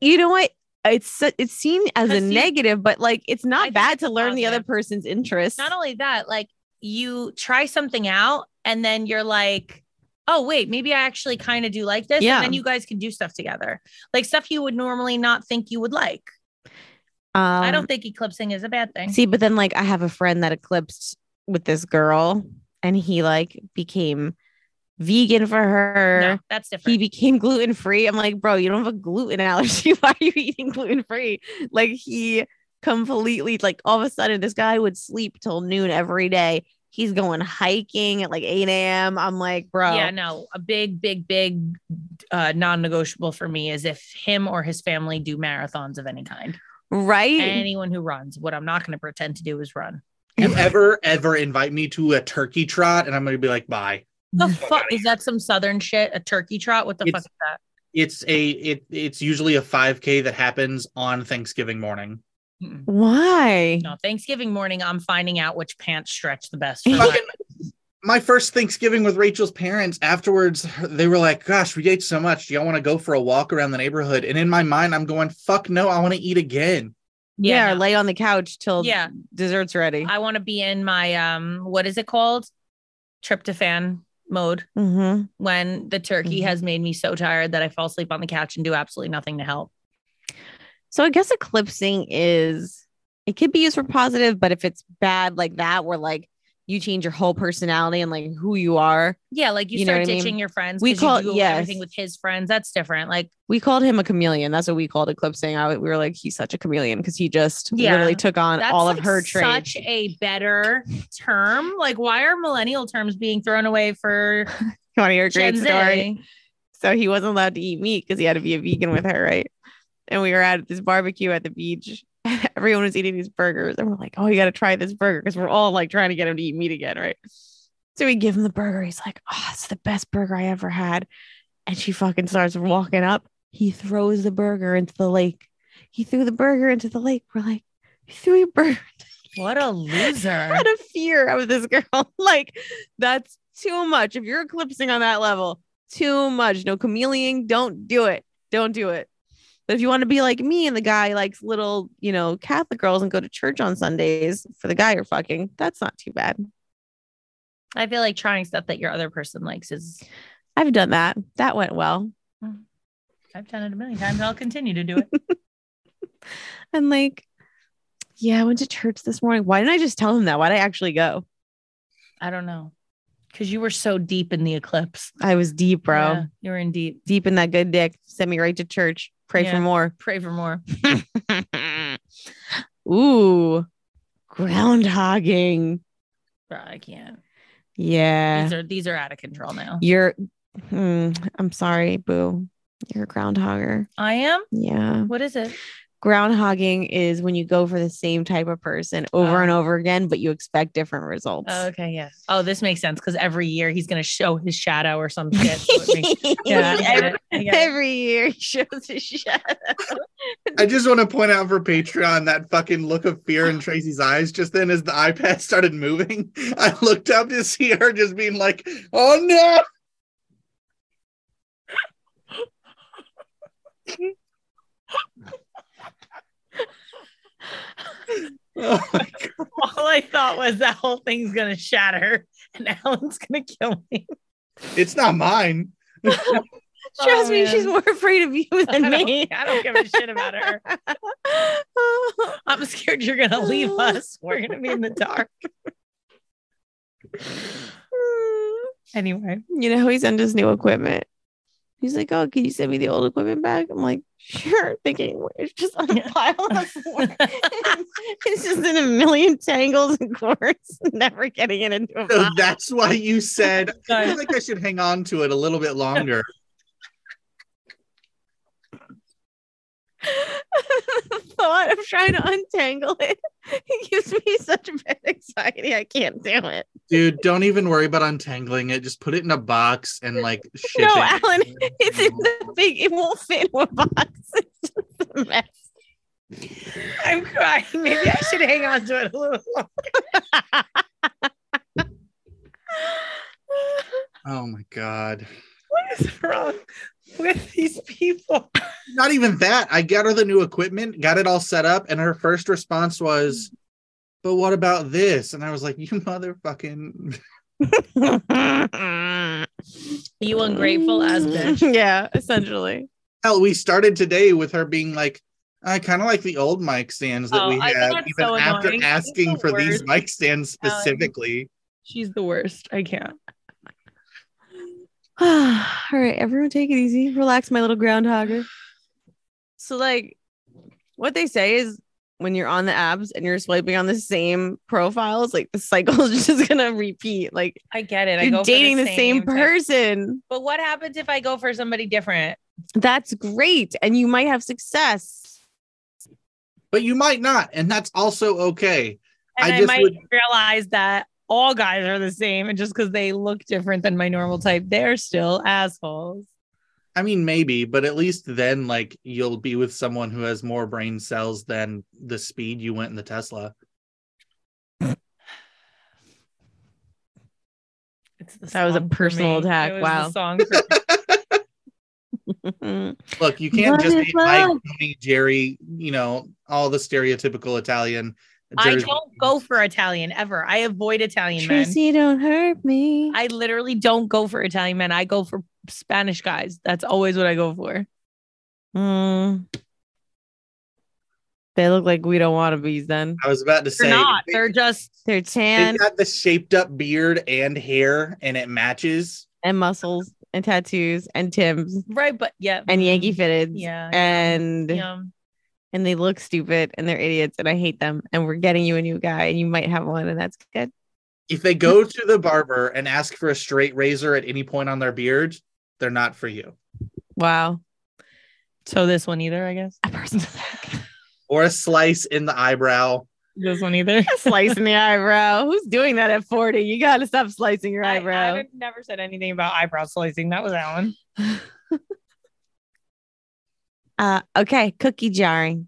[SPEAKER 2] you know what? It's it's seen as a negative, but like it's not
[SPEAKER 1] think
[SPEAKER 2] bad to learn the other person's interests.
[SPEAKER 1] Not only that, like you try something out and then you're like, oh, wait, maybe I actually kind of do like this.
[SPEAKER 2] Yeah.
[SPEAKER 1] And then you guys can do stuff together, like stuff you would normally not think you would like.
[SPEAKER 2] um,
[SPEAKER 1] I don't think eclipsing is a bad thing.
[SPEAKER 2] see, but then like I have a friend that eclipsed with this girl, and he like became vegan for her.
[SPEAKER 1] no, that's different.
[SPEAKER 2] he became gluten free. I'm like, bro, you don't have a gluten allergy. Why are you eating gluten free? Like he completely like all of a sudden this guy would sleep till noon every day. He's going hiking at like 8 a.m. I'm like, bro.
[SPEAKER 1] yeah, no, a big, big, big uh, non negotiable for me is if him or his family do marathons of any kind.
[SPEAKER 2] Right.
[SPEAKER 1] Anyone who runs, what I'm not going to pretend to do is run.
[SPEAKER 3] You ever ever invite me to a turkey trot and I'm gonna be like, bye.
[SPEAKER 1] The fuck is that? Some southern shit? A turkey trot? What the
[SPEAKER 3] It's-
[SPEAKER 1] fuck is that?
[SPEAKER 3] It's a it it's usually a 5k that happens on Thanksgiving morning.
[SPEAKER 1] Mm-mm.
[SPEAKER 2] Why?
[SPEAKER 1] No, Thanksgiving morning, I'm finding out which pants stretch the best. For my-
[SPEAKER 3] Fucking my first Thanksgiving with Rachel's parents, afterwards, they were like, Gosh, we ate so much. Do y'all want to go for a walk around the neighborhood? And in my mind, I'm going, Fuck no, I want to eat again.
[SPEAKER 2] Yeah,
[SPEAKER 1] yeah, no.
[SPEAKER 2] lay on the couch till
[SPEAKER 1] yeah.
[SPEAKER 2] dessert's ready.
[SPEAKER 1] I want to be in my um, what is it called? Tryptophan mode
[SPEAKER 2] mm-hmm.
[SPEAKER 1] when the turkey
[SPEAKER 2] Mhm.
[SPEAKER 1] has made me so tired that I fall asleep on the couch and do absolutely nothing to help.
[SPEAKER 2] So I guess eclipsing is it could be used for positive, but if it's bad like that, we're like you change your whole personality and like who you are,
[SPEAKER 1] Yeah, like you,
[SPEAKER 2] You
[SPEAKER 1] start
[SPEAKER 2] what I mean?
[SPEAKER 1] ditching your friends.
[SPEAKER 2] We
[SPEAKER 1] you
[SPEAKER 2] call-
[SPEAKER 1] do
[SPEAKER 2] yes.
[SPEAKER 1] everything with his friends. That's different. Like
[SPEAKER 2] we called him a chameleon. That's what we called eclipsing. I, we were like, he's such a chameleon because he just
[SPEAKER 1] Yeah.
[SPEAKER 2] literally took on
[SPEAKER 1] that's
[SPEAKER 2] all of her traits.
[SPEAKER 1] Such a better term. Like, why are millennial terms being thrown away for
[SPEAKER 2] You want to hear a great
[SPEAKER 1] Gen
[SPEAKER 2] story?
[SPEAKER 1] Z?
[SPEAKER 2] So he wasn't allowed to eat meat because he had to be a vegan with her, right? And we were at this barbecue at the beach. Everyone was eating these burgers, and we're like, "Oh, you got to try this burger," because we're all like trying to get him to eat meat again, right? So we give him the burger. He's like, "Oh, it's the best burger I ever had," and she fucking starts walking up. He throws the burger into the lake. He threw the burger into the lake. We're like, "You threw your burger
[SPEAKER 1] What a loser.
[SPEAKER 2] out of fear of this girl. like, that's too much. If you're eclipsing on that level, too much. No chameleon. Don't do it. Don't do it. But if you want to be like me and the guy likes little, you know, Catholic girls and go to church on Sundays for the guy you're fucking, that's not too bad.
[SPEAKER 1] I feel like trying stuff that your other person likes is
[SPEAKER 2] I've done that. That went well. Mm.
[SPEAKER 1] I've done it a million times. I'll continue to do it.
[SPEAKER 2] And like, yeah, I went to church this morning. Why didn't I just tell him that? Why'd I actually go?
[SPEAKER 1] I don't know. Cause you were so deep in the eclipse.
[SPEAKER 2] I was deep, bro.
[SPEAKER 1] Yeah, you were in deep.
[SPEAKER 2] Deep in that good dick. Sent me right to church. Pray
[SPEAKER 1] Yeah.
[SPEAKER 2] for more.
[SPEAKER 1] Pray for more.
[SPEAKER 2] Ooh, groundhogging.
[SPEAKER 1] Bro, I can't.
[SPEAKER 2] Yeah.
[SPEAKER 1] These are these are out of control now.
[SPEAKER 2] You're, hmm, I'm sorry, boo. You're a groundhogger.
[SPEAKER 1] I am?
[SPEAKER 2] Yeah.
[SPEAKER 1] What is it?
[SPEAKER 2] Groundhogging is when you go for the same type of person over
[SPEAKER 1] Oh.
[SPEAKER 2] and over again, but you expect different results.
[SPEAKER 1] Oh, okay, yeah. Oh, this makes sense because every year he's gonna show his shadow or some shit. so makes- yeah,
[SPEAKER 2] every,
[SPEAKER 1] it. I get it.
[SPEAKER 2] every year he shows his shadow.
[SPEAKER 3] I just want to point out for Patreon that fucking look of fear in Tracy's eyes just then as the iPad started moving. I looked up to see her just being like, oh no. Oh.
[SPEAKER 1] All I thought was that whole thing's gonna shatter and Alan's gonna kill me.
[SPEAKER 3] It's not mine.
[SPEAKER 2] Trust
[SPEAKER 1] Oh,
[SPEAKER 2] me,
[SPEAKER 1] man.
[SPEAKER 2] she's more afraid of you than
[SPEAKER 1] don't,
[SPEAKER 2] me.
[SPEAKER 1] I don't give a shit about her. I'm scared you're gonna leave us. We're gonna be in the dark. Anyway,
[SPEAKER 2] you know, he's sent his new equipment. He's like, "Oh, can you send me the old equipment back?" I'm like, "Sure." Thinking it's just on a
[SPEAKER 1] Yeah.
[SPEAKER 2] pile on the floor. it's just in a million tangles and cords, never getting it into a
[SPEAKER 3] So
[SPEAKER 2] box.
[SPEAKER 3] that's why you said I
[SPEAKER 1] Sorry.
[SPEAKER 3] feel like I should hang on to it a little bit longer.
[SPEAKER 2] The thought of trying to untangle it it gives me such bad anxiety. I can't do it.
[SPEAKER 3] Dude, don't even worry about untangling it. Just put it in a box and like ship
[SPEAKER 2] No,
[SPEAKER 3] it.
[SPEAKER 2] Alan, it's in the big. It won't fit in a box. It's just a mess.
[SPEAKER 1] I'm crying. Maybe I should hang on to it a little longer.
[SPEAKER 3] Oh my god.
[SPEAKER 1] What is wrong with these people?
[SPEAKER 3] Not even that. I got her the new equipment, got it all set up, and her first response was, But what about this? And I was like, You motherfucking
[SPEAKER 1] You ungrateful ass bitch.
[SPEAKER 2] Yeah, essentially.
[SPEAKER 3] hell. We started today with her being like, I kind of like the old mic stands that
[SPEAKER 1] Oh,
[SPEAKER 3] we
[SPEAKER 1] I think
[SPEAKER 3] had, even
[SPEAKER 1] so
[SPEAKER 3] after
[SPEAKER 1] annoying.
[SPEAKER 3] asking
[SPEAKER 1] It's the
[SPEAKER 3] for these
[SPEAKER 1] worst.
[SPEAKER 3] mic stands specifically.
[SPEAKER 1] She's the worst. I can't.
[SPEAKER 2] All right, everyone take it easy. Relax, my little groundhogger. So, like, what they say is when you're on the apps and you're swiping on the same profiles, like the cycle is just gonna repeat. Like
[SPEAKER 1] I get it. I
[SPEAKER 2] you're
[SPEAKER 1] go
[SPEAKER 2] dating the, same,
[SPEAKER 1] type-
[SPEAKER 2] person.
[SPEAKER 1] But what happens if I go for somebody different?
[SPEAKER 2] That's great. And you might have success.
[SPEAKER 3] But you might not, and that's also okay.
[SPEAKER 1] And
[SPEAKER 3] I
[SPEAKER 1] I, might
[SPEAKER 3] would-
[SPEAKER 1] realize that all guys are the same, and just because they look different than my normal type, they're still assholes.
[SPEAKER 3] I mean, maybe, but at least then, like, you'll be with someone who has more brain cells than the speed you went in the Tesla.
[SPEAKER 1] It's the
[SPEAKER 2] That was a personal attack.
[SPEAKER 1] It was
[SPEAKER 2] Wow.
[SPEAKER 1] the song for.
[SPEAKER 3] Look, you can't
[SPEAKER 2] What
[SPEAKER 3] just be Mike. Tony, Jerry, you know, all the stereotypical Italian.
[SPEAKER 1] I don't go for Italian ever. I avoid Italian men.
[SPEAKER 2] Tracy, don't hurt me.
[SPEAKER 1] I literally don't go for Italian men. I go for Spanish guys. That's always what I go for.
[SPEAKER 2] Mm. They look like we don't want to be then.
[SPEAKER 3] I was about to
[SPEAKER 1] They're
[SPEAKER 3] say
[SPEAKER 1] not.
[SPEAKER 3] they-
[SPEAKER 1] They're just
[SPEAKER 2] They're tan.
[SPEAKER 3] they've got the shaped up beard and hair, and it matches.
[SPEAKER 2] and muscles and tattoos and Tim's
[SPEAKER 1] right, but yeah.
[SPEAKER 2] and Yankee fitted.
[SPEAKER 1] Yeah.
[SPEAKER 2] And
[SPEAKER 1] yeah.
[SPEAKER 2] And they look stupid and they're idiots and I hate them. And we're getting you a new guy and you might have one and that's good.
[SPEAKER 3] If they go to the barber and ask for a straight razor at any point on their beard, they're not for you.
[SPEAKER 2] Wow.
[SPEAKER 1] So this one either, I guess.
[SPEAKER 2] A person's attack.
[SPEAKER 3] Or a slice in the eyebrow.
[SPEAKER 1] This one either.
[SPEAKER 2] A slice in the eyebrow. Who's doing that at 40? You gotta stop slicing your
[SPEAKER 1] I,
[SPEAKER 2] eyebrow.
[SPEAKER 1] I never said anything about eyebrow slicing. That was Alan.
[SPEAKER 2] Uh, okay, cookie jarring.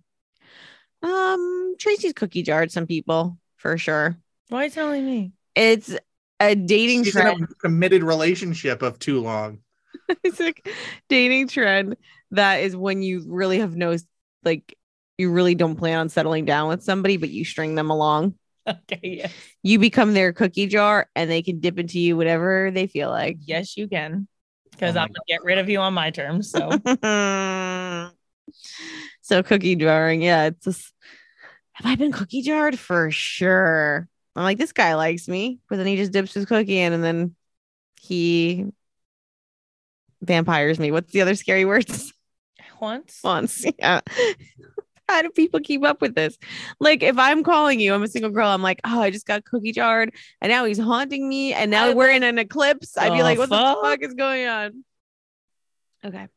[SPEAKER 2] Um, Tracy's cookie jarred some people for sure.
[SPEAKER 1] Why are you telling me?
[SPEAKER 2] It's a dating
[SPEAKER 3] She's in
[SPEAKER 2] trend.
[SPEAKER 3] a committed relationship of too long.
[SPEAKER 2] it's like dating trend that is when you really have no like you really don't plan on settling down with somebody, but you string them along.
[SPEAKER 1] Okay, yes.
[SPEAKER 2] You become their cookie jar and they can dip into you whatever they feel like.
[SPEAKER 1] Yes, you can. Because
[SPEAKER 3] Oh
[SPEAKER 1] I'm gonna get rid of you on my terms. So
[SPEAKER 2] so cookie jarring, yeah. It's just have I been cookie jarred for sure? I'm like, this guy likes me, but then he just dips his cookie in and then he vampires me. What's the other scary words?
[SPEAKER 1] once.
[SPEAKER 2] Once. Yeah. How do people keep up with this? Like, if I'm calling you, I'm a single girl. I'm like, oh, I just got cookie jarred, and now he's haunting me, and now
[SPEAKER 1] I
[SPEAKER 2] we're in an eclipse. I'd be like, what the
[SPEAKER 1] fuck?
[SPEAKER 2] fuck is going on? Okay.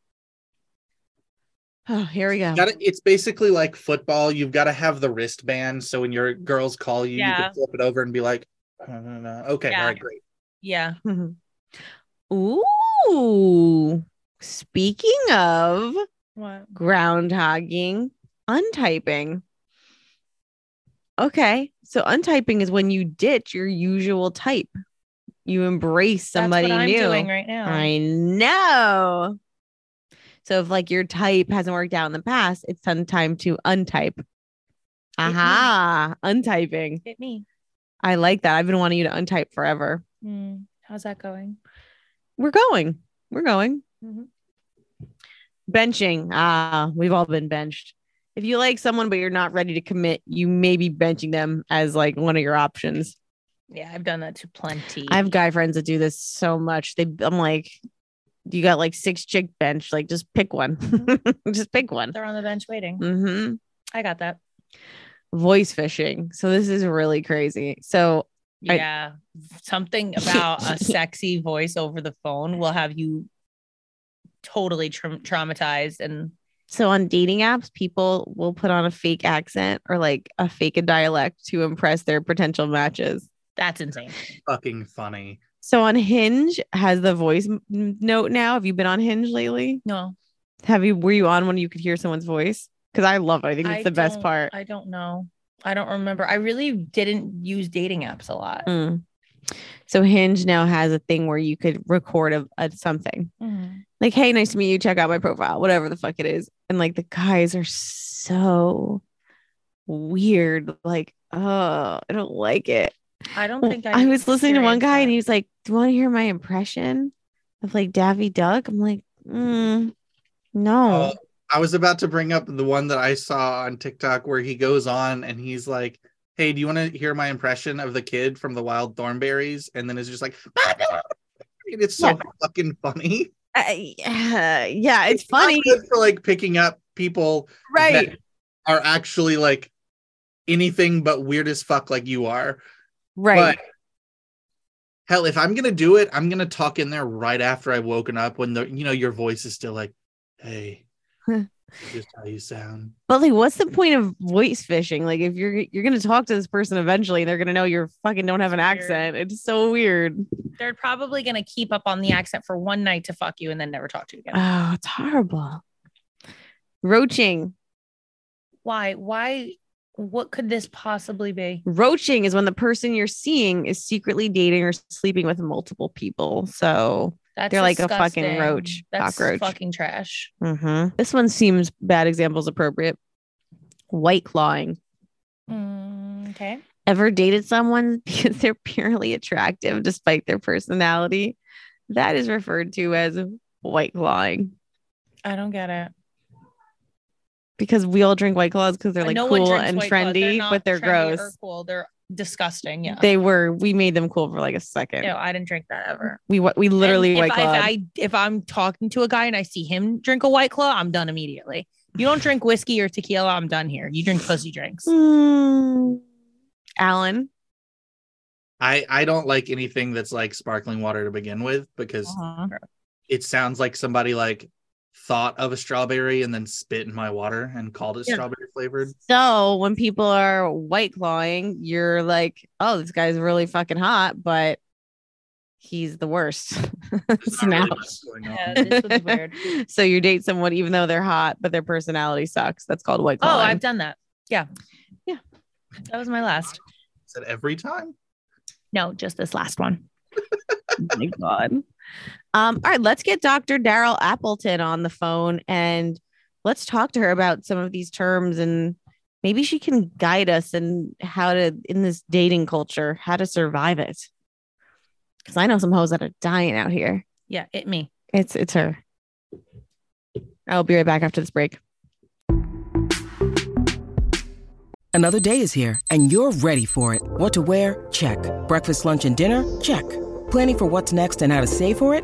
[SPEAKER 2] Oh, here we go.
[SPEAKER 3] Gotta, it's basically like football. You've got to have the wristband. So when your girls call you, you can flip it over and be like, "Uh, no, no. okay,
[SPEAKER 1] Yeah.
[SPEAKER 3] all right, great.
[SPEAKER 1] Yeah.
[SPEAKER 2] Ooh. Speaking of
[SPEAKER 1] What?
[SPEAKER 2] groundhogging, untyping. Okay. So untyping is when you ditch your usual type. You embrace somebody
[SPEAKER 1] That's what I'm
[SPEAKER 2] new.
[SPEAKER 1] doing right now.
[SPEAKER 2] I know. So if like your type hasn't worked out in the past, it's time to untype. Aha, untyping.
[SPEAKER 1] Hit me.
[SPEAKER 2] I like that. I've been wanting you to untype forever.
[SPEAKER 1] Mm, how's that going?
[SPEAKER 2] We're going. We're going.
[SPEAKER 1] Mhm.
[SPEAKER 2] Benching. Ah, we've all been benched. If you like someone but you're not ready to commit, you may be benching them as like one of your options.
[SPEAKER 1] Yeah, I've done that to plenty.
[SPEAKER 2] I have guy friends that do this so much. They I'm like, you got like six chick bench, like just pick one. just pick one.
[SPEAKER 1] They're on the bench waiting.
[SPEAKER 2] hmm
[SPEAKER 1] I got that.
[SPEAKER 2] Voice fishing. So this is really crazy. So I-
[SPEAKER 1] Yeah, something about a sexy voice over the phone will have you totally tra- traumatized and
[SPEAKER 2] so on dating apps, people will put on a fake accent or like a fake a dialect to impress their potential matches.
[SPEAKER 1] that's insane.
[SPEAKER 3] Fucking funny.
[SPEAKER 2] So on Hinge has the voice note now. Have you been on Hinge lately?
[SPEAKER 1] No,
[SPEAKER 2] Have you were you on when you could hear someone's voice? Because I love it. I think it's
[SPEAKER 1] I
[SPEAKER 2] the best part.
[SPEAKER 1] I don't know. I don't remember. I really didn't use dating apps a lot.
[SPEAKER 2] Mm. So Hinge now has a thing where you could record a, a something
[SPEAKER 1] Mhm.
[SPEAKER 2] like, "Hey, nice to meet you. Check out my profile, whatever the fuck it is." And like the guys are so weird. Like, oh, I don't like it.
[SPEAKER 1] I don't think I.
[SPEAKER 2] I was listening to one guy and he was like, "Do you want to hear my impression of like Daffy Duck?" I'm like, mm, "No."
[SPEAKER 3] Uh, I was about to bring up the one that I saw on TikTok where he goes on and he's like, "Hey, do you want to hear my impression of the kid from the Wild Thornberrys?" And then it's just like, it's so
[SPEAKER 2] Yeah.
[SPEAKER 3] fucking funny.
[SPEAKER 2] I- uh, yeah, it's
[SPEAKER 3] not
[SPEAKER 2] funny,
[SPEAKER 3] good for like picking up people
[SPEAKER 2] right?
[SPEAKER 3] that are actually like anything but weird as fuck like you are.
[SPEAKER 2] Right.
[SPEAKER 3] But hell, if I'm gonna do it, I'm gonna talk in there right after I've woken up when the you know your voice is still like, hey, just how you sound.
[SPEAKER 2] But like, what's the point of voice fishing? Like, if you're you're gonna talk to this person eventually, they're gonna know you're fucking don't have an
[SPEAKER 1] Weird.
[SPEAKER 2] accent. It's so weird.
[SPEAKER 1] They're probably gonna keep up on the accent for one night to fuck you and then never talk to you again.
[SPEAKER 2] Oh, it's horrible. Roaching.
[SPEAKER 1] Why? Why? What could this possibly be?
[SPEAKER 2] Roaching is when the person you're seeing is secretly dating or sleeping with multiple people. So
[SPEAKER 1] That's
[SPEAKER 2] They're like a fucking roach,
[SPEAKER 1] That's
[SPEAKER 2] cockroach.
[SPEAKER 1] fucking trash.
[SPEAKER 2] mhm. this one seems bad examples appropriate. White clawing.
[SPEAKER 1] Mm, okay.
[SPEAKER 2] Ever dated someone because they're purely attractive despite their personality? That is referred to as white clawing.
[SPEAKER 1] I don't get it.
[SPEAKER 2] Because we all drink white claws because they're like
[SPEAKER 1] no
[SPEAKER 2] cool and
[SPEAKER 1] White Claws.
[SPEAKER 2] trendy,
[SPEAKER 1] not
[SPEAKER 2] but they're
[SPEAKER 1] trendy or
[SPEAKER 2] gross.
[SPEAKER 1] cool. They're disgusting. Yeah.
[SPEAKER 2] They were. We made them cool for like a second.
[SPEAKER 1] no, I didn't drink that ever.
[SPEAKER 2] We we literally
[SPEAKER 1] And
[SPEAKER 2] white
[SPEAKER 1] if, I, if, I, if I'm talking to a guy and I see him drink a white claw, I'm done immediately. You don't drink whiskey or tequila, I'm done here. You drink pussy drinks.
[SPEAKER 2] Mm. Alan.
[SPEAKER 3] I I don't like anything that's like sparkling water to begin with because
[SPEAKER 1] Uh-huh.
[SPEAKER 3] it sounds like somebody like thought of a strawberry and then spit in my water and called it
[SPEAKER 2] Yeah.
[SPEAKER 3] strawberry flavored.
[SPEAKER 2] So when people are white clawing, you're like, oh, this guy's really fucking hot, but he's the worst. So
[SPEAKER 3] not really
[SPEAKER 2] now-
[SPEAKER 3] what's going on.
[SPEAKER 1] Yeah, this was weird.
[SPEAKER 2] so you date someone even though they're hot, but their personality sucks. That's called white
[SPEAKER 1] oh,
[SPEAKER 2] clawing. Oh.
[SPEAKER 1] I've done that. Yeah.
[SPEAKER 2] Yeah.
[SPEAKER 1] That was my last.
[SPEAKER 3] Is that every time?
[SPEAKER 1] No, just this last one.
[SPEAKER 2] Oh my god. Um, all right, let's get Dr. Daryl Appleton on the phone and let's talk to her about some of these terms and maybe she can guide us in how to in this dating culture, how to survive it. Because I know some hoes that are dying out here.
[SPEAKER 1] Yeah, it me.
[SPEAKER 2] It's it's her. I'll be right back after this break.
[SPEAKER 4] Another day is here, and you're ready for it. What to wear? Check. Breakfast, lunch, and dinner? Check. Planning for what's next and how to save for it?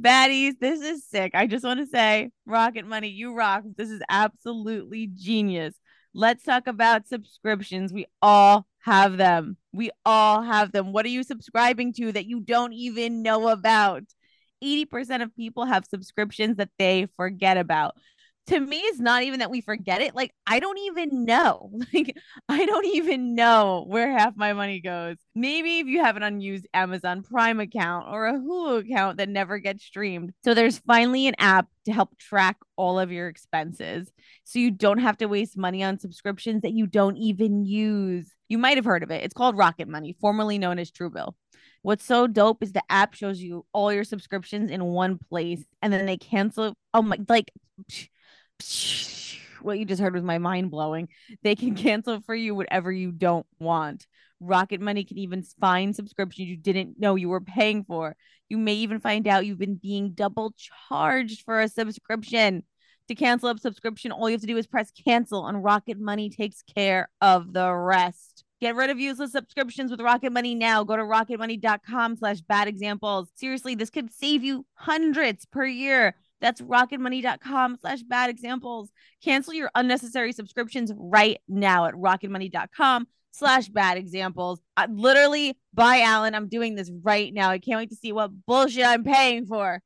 [SPEAKER 2] Baddies, this is sick. I just want to say, Rocket Money, you rock. This is absolutely genius. Let's talk about subscriptions. We all have them. We all have them. What are you subscribing to that you don't even know about? 80% of people have subscriptions that they forget about to me it's not even that we forget it like i don't even know like i don't even know where half my money goes. Maybe if you have an unused amazon prime account or a hulu account that never gets streamed. So there's finally an app to help track all of your expenses. So you don't have to waste money on subscriptions that you don't even use. You might have heard of it. It's called rocket money formerly known as truebill. What's so dope is the app shows you all your subscriptions in one place and then they cancel. Oh my, like what you just heard was my mind blowing. They can cancel for you whatever you don't want. Rocket Money can even find subscriptions you didn't know you were paying for. You may even find out you've been being double charged for a subscription. To cancel a subscription, all you have to do is press cancel, and Rocket Money takes care of the rest. Get rid of useless subscriptions with Rocket Money now. Go to rocketmoney.com slash bad examples. Seriously, this could save you hundreds per year. That's rocketmoney.com slash bad examples. Cancel your unnecessary subscriptions right now at rocketmoney.com slash bad examples. Literally, by Alan, I'm doing this right now. I can't wait to see what bullshit I'm paying for.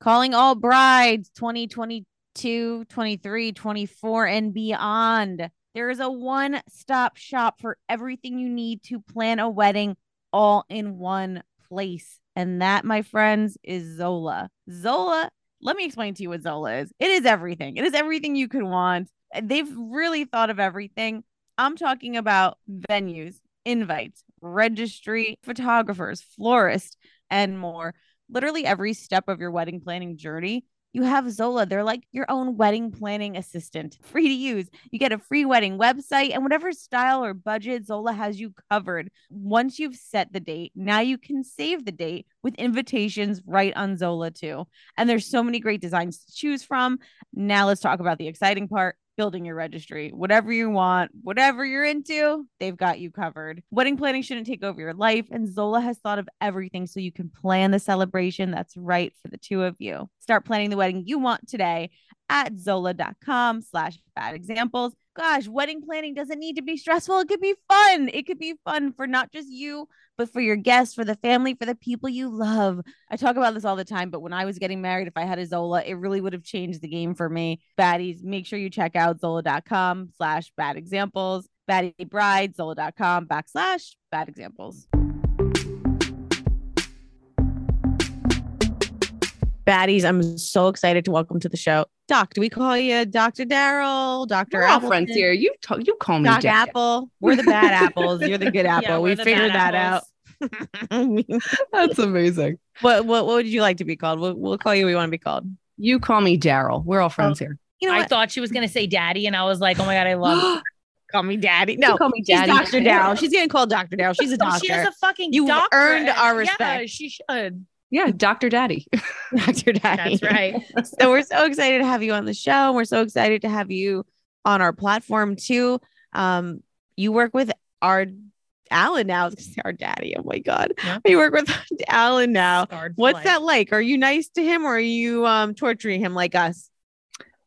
[SPEAKER 2] Calling all brides 2022, 23, 24, and beyond. There is a one stop shop for everything you need to plan a wedding all in one place. And that, my friends, is Zola. Zola, let me explain to you what Zola is. It is everything. It is everything you could want. They've really thought of everything. I'm talking about venues, invites, registry, photographers, florists, and more. Literally every step of your wedding planning journey you have Zola. They're like your own wedding planning assistant, free to use. You get a free wedding website and whatever style or budget Zola has you covered. Once you've set the date, now you can save the date with invitations right on Zola too. And there's so many great designs to choose from. Now let's talk about the exciting part building your registry. Whatever you want, whatever you're into, they've got you covered. Wedding planning shouldn't take over your life, and Zola has thought of everything so you can plan the celebration that's right for the two of you. Start planning the wedding you want today at zola.com slash bad examples. Gosh, wedding planning doesn't need to be stressful. It could be fun. It could be fun for not just you, but for your guests, for the family, for the people you love. I talk about this all the time, but when I was getting married, if I had a Zola, it really would have changed the game for me. Baddies, make sure you check out zola.com slash bad examples. Baddie bride, zola.com backslash bad examples. Baddies. I'm so excited to welcome to the show. Doc, do we call you Dr. Daryl? Dr.
[SPEAKER 5] We're all friends here. You t- you call me
[SPEAKER 2] Doc
[SPEAKER 5] Jack.
[SPEAKER 2] Apple. We're the bad apples. You're the good apple.
[SPEAKER 1] Yeah,
[SPEAKER 2] we figured
[SPEAKER 1] bad
[SPEAKER 2] that out.
[SPEAKER 1] apples.
[SPEAKER 5] That's amazing.
[SPEAKER 2] what, what what would you like to be called? We'll, we'll call you what we want to be called.
[SPEAKER 5] You call me Daryl. We're all oh, friends here.
[SPEAKER 2] You know
[SPEAKER 1] I
[SPEAKER 2] what?
[SPEAKER 1] thought she was gonna say daddy, and I was like, oh my god, I love.
[SPEAKER 2] call me daddy.
[SPEAKER 5] You
[SPEAKER 2] No,
[SPEAKER 5] call me
[SPEAKER 2] she's
[SPEAKER 5] Daddy.
[SPEAKER 2] Dr. Daryl. She's getting called Dr. Daryl. She's a doctor.
[SPEAKER 1] Oh, she has a fucking.
[SPEAKER 2] You've
[SPEAKER 1] doctorate.
[SPEAKER 2] earned our respect.
[SPEAKER 1] Yeah,
[SPEAKER 2] respect.
[SPEAKER 1] she should.
[SPEAKER 5] Yeah, Dr. Daddy.
[SPEAKER 2] Dr. Daddy.
[SPEAKER 1] That's right.
[SPEAKER 2] so we're so excited to have you on the show. We're so excited to have you on our platform too. Um, you work with our Alan now. I was gonna say our daddy. Oh my god.
[SPEAKER 1] Yeah.
[SPEAKER 2] You work with Alan now.
[SPEAKER 1] Scarred
[SPEAKER 2] What's
[SPEAKER 1] life.
[SPEAKER 2] that like? Are you nice to him or are you um torturing him like us?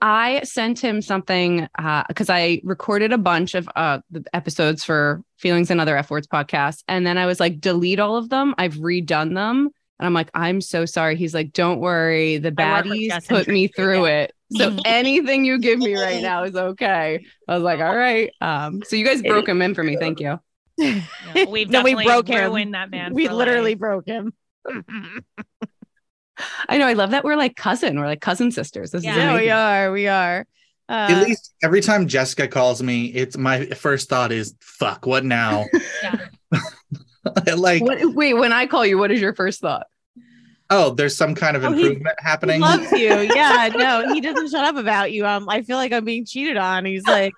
[SPEAKER 5] I sent him something because I recorded a bunch of uh, the episodes for Feelings and Other F Words podcast. And then I was like, delete all of them. I've redone them. And I'm like, I'm so sorry. He's like, don't worry. The
[SPEAKER 1] I work with
[SPEAKER 5] baddies put me through
[SPEAKER 1] yeah.
[SPEAKER 5] it. So anything you give me right now is okay. I was like, all right. Um, so you guys broke him in for me. Thank you.
[SPEAKER 1] No, we've
[SPEAKER 2] No, we broke him.
[SPEAKER 1] ruined that man.
[SPEAKER 2] we literally
[SPEAKER 1] life.
[SPEAKER 2] broke him.
[SPEAKER 5] I know. I love that we're like cousin. We're like cousin sisters. This
[SPEAKER 1] Yeah.
[SPEAKER 5] is
[SPEAKER 2] Yeah, we are. We are. Uh,
[SPEAKER 3] At least every time Jessica calls me, it's my first thought is fuck, what now?
[SPEAKER 1] Yeah.
[SPEAKER 3] like,
[SPEAKER 5] What, wait, when I call you, what is your first thought?
[SPEAKER 3] oh, there's some kind of
[SPEAKER 2] Oh, he-
[SPEAKER 3] improvement
[SPEAKER 2] he
[SPEAKER 3] happening.
[SPEAKER 2] loves you. Yeah, no, he doesn't shut up about you. Um, I feel like I'm being cheated on. He's like,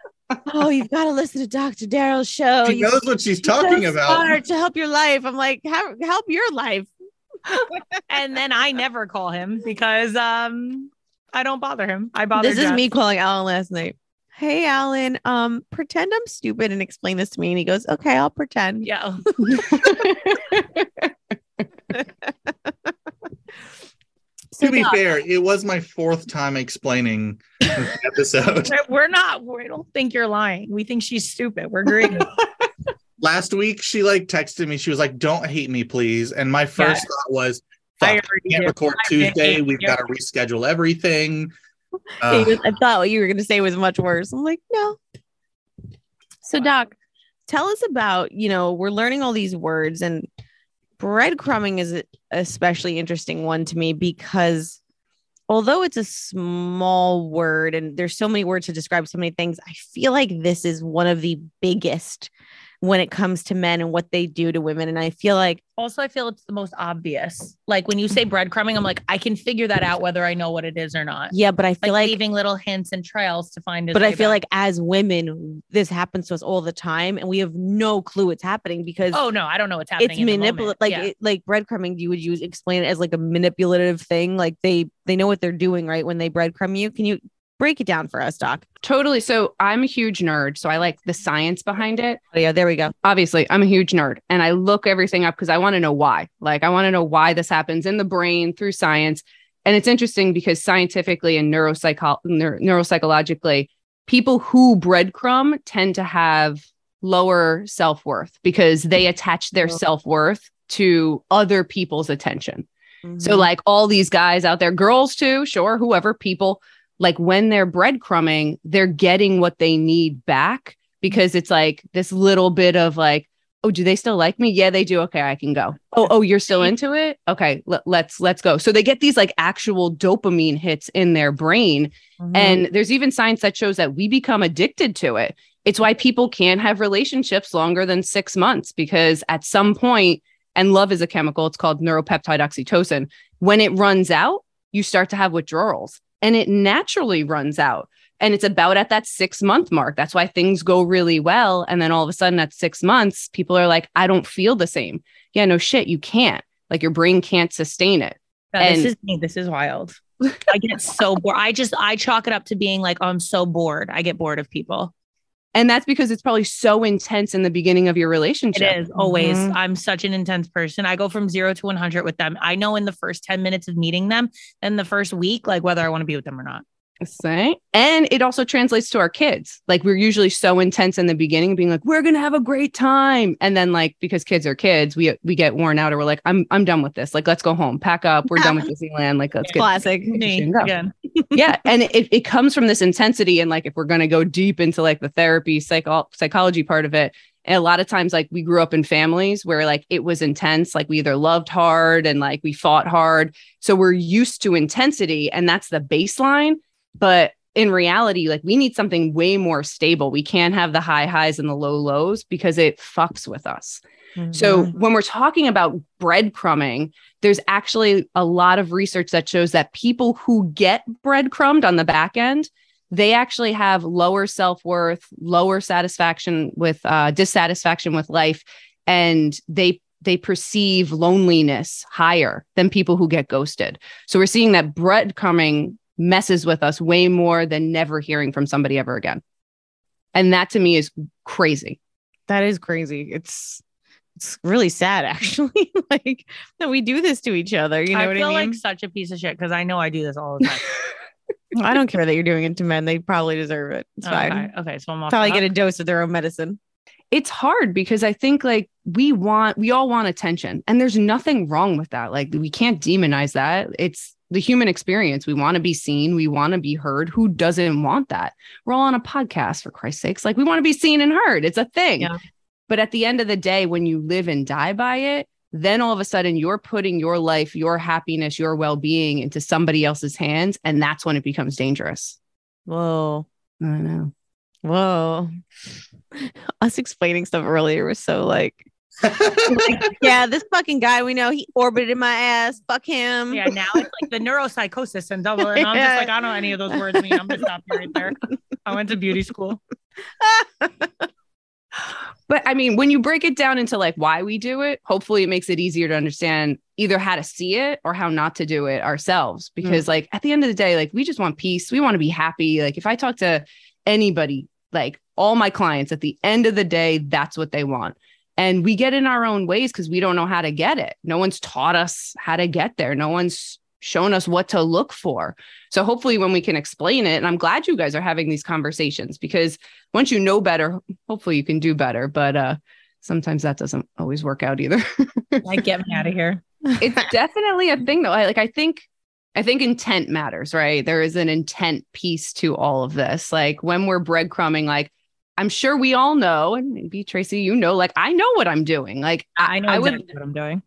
[SPEAKER 2] Oh, you've got to listen to Dr. Daryl's show.
[SPEAKER 3] she
[SPEAKER 2] You-
[SPEAKER 3] knows what she's
[SPEAKER 2] She's so
[SPEAKER 3] talking about.
[SPEAKER 2] smart to help your life. I'm like, "How- help your life.
[SPEAKER 1] and then I never call him because um I don't bother him. I bother.
[SPEAKER 2] This is
[SPEAKER 1] Jess.
[SPEAKER 2] me calling Alan last night. Hey, Alan, um, pretend I'm stupid and explain this to me. And he goes, Okay, I'll pretend.
[SPEAKER 1] Yeah.
[SPEAKER 3] to be
[SPEAKER 1] Hold
[SPEAKER 3] fair, it was my fourth time explaining the episode.
[SPEAKER 1] We're not. We don't think you're lying. We think she's stupid. We're agreeing.
[SPEAKER 3] Last week, she like texted me. She was like, "Don't hate me, please." And my first thought was,
[SPEAKER 1] I
[SPEAKER 3] "Fuck,
[SPEAKER 1] already
[SPEAKER 3] we can't
[SPEAKER 1] did.
[SPEAKER 3] record
[SPEAKER 1] I
[SPEAKER 3] Tuesday. We've got to reschedule everything."
[SPEAKER 2] I
[SPEAKER 3] Uh,
[SPEAKER 2] was- I thought what you were going to say was much worse. I'm like, no. So, Doc, tell us about, you know, we're learning all these words, and breadcrumbing is a especially interesting one to me because although it's a small word and there's so many words to describe so many things, I feel like this is one of the biggest when it comes to men and what they do to women. And I feel like
[SPEAKER 1] also, I feel it's the most obvious. Like when you say breadcrumbing, I'm like, I can figure that out whether I know what it is or not.
[SPEAKER 2] yeah, but I feel like,
[SPEAKER 1] leaving little hints and trails to find it.
[SPEAKER 2] but I feel like as women, this happens to us all the time, and we have no clue it's happening because
[SPEAKER 1] oh no, I don't know what's happening.
[SPEAKER 2] it's manipulative like
[SPEAKER 1] Yeah.
[SPEAKER 2] it, like breadcrumbing you would use explain it as like a manipulative thing like they they know what they're doing right when they breadcrumb you can you break it down for us doc
[SPEAKER 5] Totally. So I'm a huge nerd. So I like the science behind it.
[SPEAKER 2] oh, yeah there we go
[SPEAKER 5] Obviously, I'm a huge nerd and I look everything up because I want to know why. Like, I want to know why this happens in the brain through science. And it's interesting because scientifically and neuropsycho- neur- neuropsychologically, people who breadcrumb tend to have lower self worth because they attach their
[SPEAKER 2] Oh.
[SPEAKER 5] self worth to other people's attention.
[SPEAKER 2] Mm-hmm.
[SPEAKER 5] So, like all these guys out there, girls too, sure, whoever, people, like when they're breadcrumbing, they're getting what they need back because it's like this little bit of like, oh, do they still like me? Yeah, they do. Okay, I can go. Oh, oh, you're still into it? Okay, let, let's let's go. So they get these like actual dopamine hits in their brain,
[SPEAKER 2] Mhm.
[SPEAKER 5] and there's even science that shows that we become addicted to it. It's why people can't have relationships longer than six months because at some point, and love is a chemical, it's called neuropeptide oxytocin. When it runs out, you start to have withdrawals and it naturally runs out. And it's about at that six month mark. That's why things go really well. And then all of a sudden, at six months, people are like, I don't feel the same. Yeah, no shit, you can't. Like your brain can't sustain it.
[SPEAKER 1] Yeah, this is me. This is wild. I get so bored. I just I chalk it up to being like, oh, I'm so bored. I get bored of people.
[SPEAKER 5] And that's because it's probably so intense in the beginning of your relationship.
[SPEAKER 1] is always.
[SPEAKER 2] Mhm.
[SPEAKER 1] I'm such an intense person. I go from zero to 100 with them. I know in the first 10 minutes of meeting them, and the first week, like whether I want to be with them or not.
[SPEAKER 5] Say. And it also translates to our kids. Like we're usually so intense in the beginning, being like, we're gonna have a great time. And then like because kids are kids, we we get worn out or we're like, I'm I'm done with this. Like, let's go home, pack up, we're done with Disneyland. Like, let's get
[SPEAKER 2] classic
[SPEAKER 1] Me
[SPEAKER 5] yeah. And it, it comes from this intensity. And like if we're gonna go deep into like the therapy, psycho psychology part of it. And a lot of times, like we grew up in families where like it was intense, like we either loved hard and like we fought hard. So we're used to intensity, and that's the baseline. But in reality, like we need something way more stable. We can't have the high highs and the low lows because it fucks with us. So
[SPEAKER 2] Mhm.
[SPEAKER 5] when we're talking about breadcrumbing, there's actually a lot of research that shows that people who get breadcrumbed on the back end, they actually have lower self-worth, lower satisfaction with uh, dissatisfaction with life, and they they perceive loneliness higher than people who get ghosted. So we're seeing that breadcrumbing messes with us way more than never hearing from somebody ever again. And that to me is crazy.
[SPEAKER 2] that is crazy it's it's really sad actually like that we do this to each other you know
[SPEAKER 1] I
[SPEAKER 2] what
[SPEAKER 1] feel
[SPEAKER 2] i mean
[SPEAKER 1] like such a piece of shit because I know I do this all the time.
[SPEAKER 2] i don't care that you're doing it to men they probably deserve it it's
[SPEAKER 1] okay.
[SPEAKER 2] fine
[SPEAKER 1] Okay. So I'm off.
[SPEAKER 2] probably get a dose of their own medicine
[SPEAKER 5] it's hard because I think like we want, we all want attention, and there's nothing wrong with that. Like we can't demonize that. It's the human experience. We want to be seen, we want to be heard. Who doesn't want that? We're all on a podcast for Christ's sakes. Like we want to be seen and heard. It's a thing.
[SPEAKER 1] Yeah.
[SPEAKER 5] But at the end of the day, when you live and die by it, then all of a sudden you're putting your life, your happiness, your well being into somebody else's hands. And that's when it becomes dangerous.
[SPEAKER 2] whoa
[SPEAKER 5] I know.
[SPEAKER 2] whoa us explaining stuff earlier was so like like, yeah, this fucking guy we know, he orbited my ass. Fuck him.
[SPEAKER 1] Yeah, now it's like the neuropsychosis and double. And I'm just like, I don't know any of those words mean. I'm gonna stop you right there. I went to beauty school.
[SPEAKER 5] But I mean, when you break it down into like why we do it, hopefully it makes it easier to understand either how to see it or how not to do it ourselves. Mm. Because, like, at the end of the day, like, we just want peace. We want to be happy. Like, if I talk to anybody, like all my clients, at the end of the day, that's what they want. And we get in our own ways because we don't know how to get it. No one's taught us how to get there. No one's shown us what to look for. So hopefully when we can explain it and I'm glad you guys are having these conversations because once you know better, hopefully you can do better, but uh sometimes that doesn't always work out either.
[SPEAKER 1] like get me out of here.
[SPEAKER 5] it's definitely a thing though. I like I think I think intent matters, right? There is an intent piece to all of this. Like when we're breadcrumbing, like I'm sure we all know, and maybe Tracy, you know, like I know what I'm doing. Like
[SPEAKER 1] I know
[SPEAKER 5] I
[SPEAKER 1] exactly
[SPEAKER 5] would,
[SPEAKER 1] what I'm doing.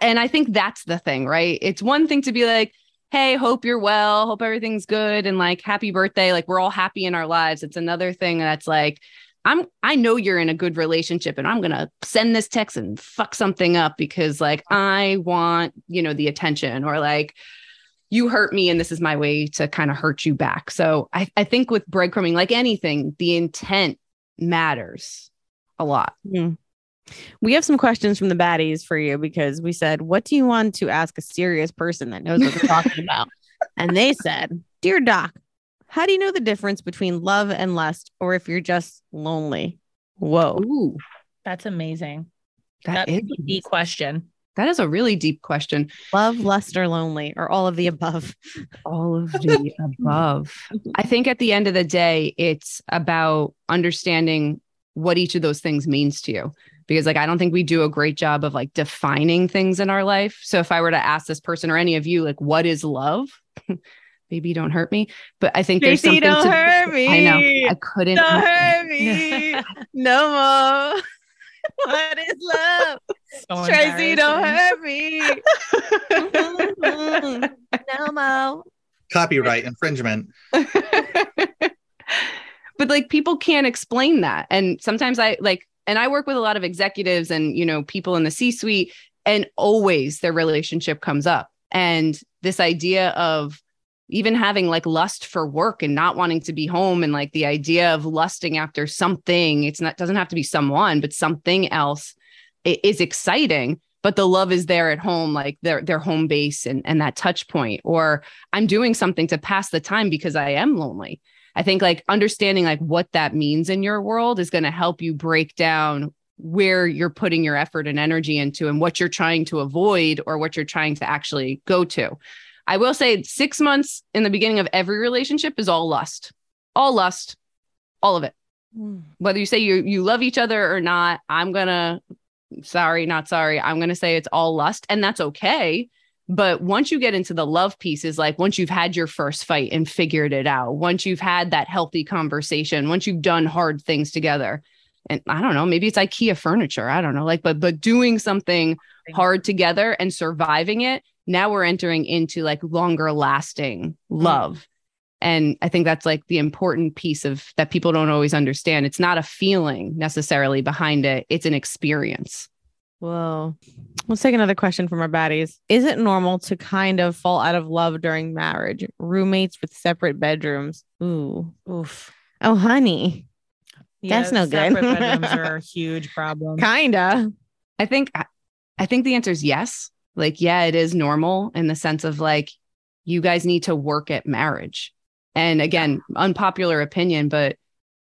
[SPEAKER 5] and I think that's the thing, right? It's one thing to be like, hey, hope you're well, hope everything's good, and like happy birthday. Like we're all happy in our lives. It's another thing that's like, I'm I know you're in a good relationship and I'm gonna send this text and fuck something up because like I want, you know, the attention or like you hurt me and this is my way to kind of hurt you back. So I, I think with breadcrumbing, like anything, the intent matters a lot.
[SPEAKER 2] Mm. We have some questions from the baddies for you because we said, What do you want to ask a serious person that knows what they're talking about? And they said, Dear Doc, how do you know the difference between love and lust or if you're just lonely? Whoa.
[SPEAKER 5] Ooh,
[SPEAKER 1] That's amazing.
[SPEAKER 5] that
[SPEAKER 1] That's
[SPEAKER 5] is
[SPEAKER 1] a deep question.
[SPEAKER 5] That is a really deep question.
[SPEAKER 2] Love, lust, or lonely, or all of the above.
[SPEAKER 5] All of the above. I think at the end of the day, it's about understanding what each of those things means to you. Because, like, I don't think we do a great job of like defining things in our life. So, if I were to ask this person or any of you, like, what is love? Maybe don't hurt me, but I think there's something
[SPEAKER 2] don't
[SPEAKER 5] to,
[SPEAKER 2] hurt me.
[SPEAKER 5] I know I couldn't.
[SPEAKER 2] Don't hurt me. no more. What is love?
[SPEAKER 1] So
[SPEAKER 2] Tracy, don't hurt me. Mm-hmm. no more.
[SPEAKER 3] Copyright infringement.
[SPEAKER 5] but like people can't explain that and sometimes i like and i work with a lot of executives and you know people in the c suite and always their relationship comes up and this idea of even having like lust for work and not wanting to be home and like the idea of lusting after something it's not doesn't have to be someone but something else i- is exciting but the love is there at home like their their home base and and that touch point or i'm doing something to pass the time because i am lonely I think like understanding like what that means in your world is going to help you break down where you're putting your effort and energy into and what you're trying to avoid or what you're trying to actually go to. I will say 6 months in the beginning of every relationship is all lust. All lust. All of it. Hmm. Whether you say you you love each other or not, I'm going to sorry, not sorry. I'm going to say it's all lust and that's okay. But once you get into the love pieces, like once you've had your first fight and figured it out, once you've had that healthy conversation, once you've done hard things together, and I don't know, maybe it's IKEA furniture. I don't know, like, but but doing something hard together and surviving it, now we're entering into like longer lasting mm. love. And I think that's like the important piece of that people don't always understand. It's not a feeling necessarily behind it, it's an experience.
[SPEAKER 2] Whoa. Let's take another question from our baddies. Is it normal to kind of fall out of love during marriage? Roommates with separate bedrooms. Ooh.
[SPEAKER 1] Oof.
[SPEAKER 2] Oh, honey. That's no good.
[SPEAKER 1] separate bedrooms are a huge problem.
[SPEAKER 2] Kinda.
[SPEAKER 5] I think I think the answer is yes. Like, yeah, it is normal in the sense of like you guys need to work at marriage. And again, unpopular opinion, but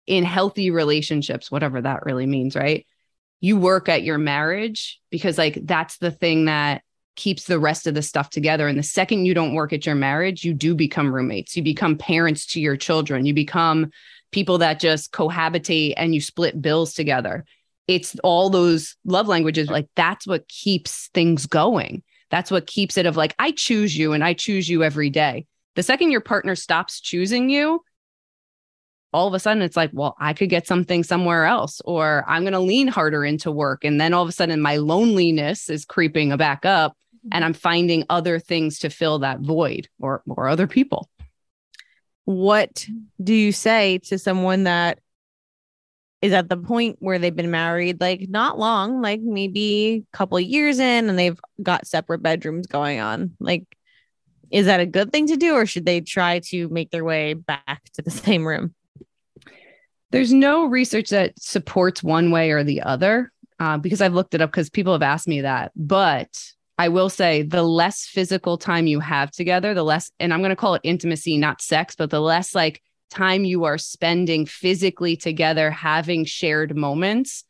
[SPEAKER 5] in healthy relationships, whatever that really means, right? You work at your marriage because like that's the thing that keeps the rest of the stuff together. And the second you don't work at your marriage, you do become roommates. You become parents to your children. You become people that just cohabitate and you split bills together it's all those love languages like that's what keeps things going. That's what keeps it of like i choose you and i choose you every day. The second your partner stops choosing you all of a sudden it's like well i could get something somewhere else or i'm going to lean harder into work and then all of a sudden my loneliness is creeping back up and mm-hmm. i'm finding other things to fill that void or or other people.
[SPEAKER 2] What do you say to someone that is at the point where they've been married like not long, like maybe a couple of years in and they've got separate bedrooms going on? Like is that a good thing to do or should they try to make their way back to the same room?
[SPEAKER 5] There's no research that supports one way or the other uh, because I've looked it up because people have asked me that. But I will say the less physical time you have together, the less, and I'm going to call it intimacy, not sex, but the less like time you are spending physically together, having shared moments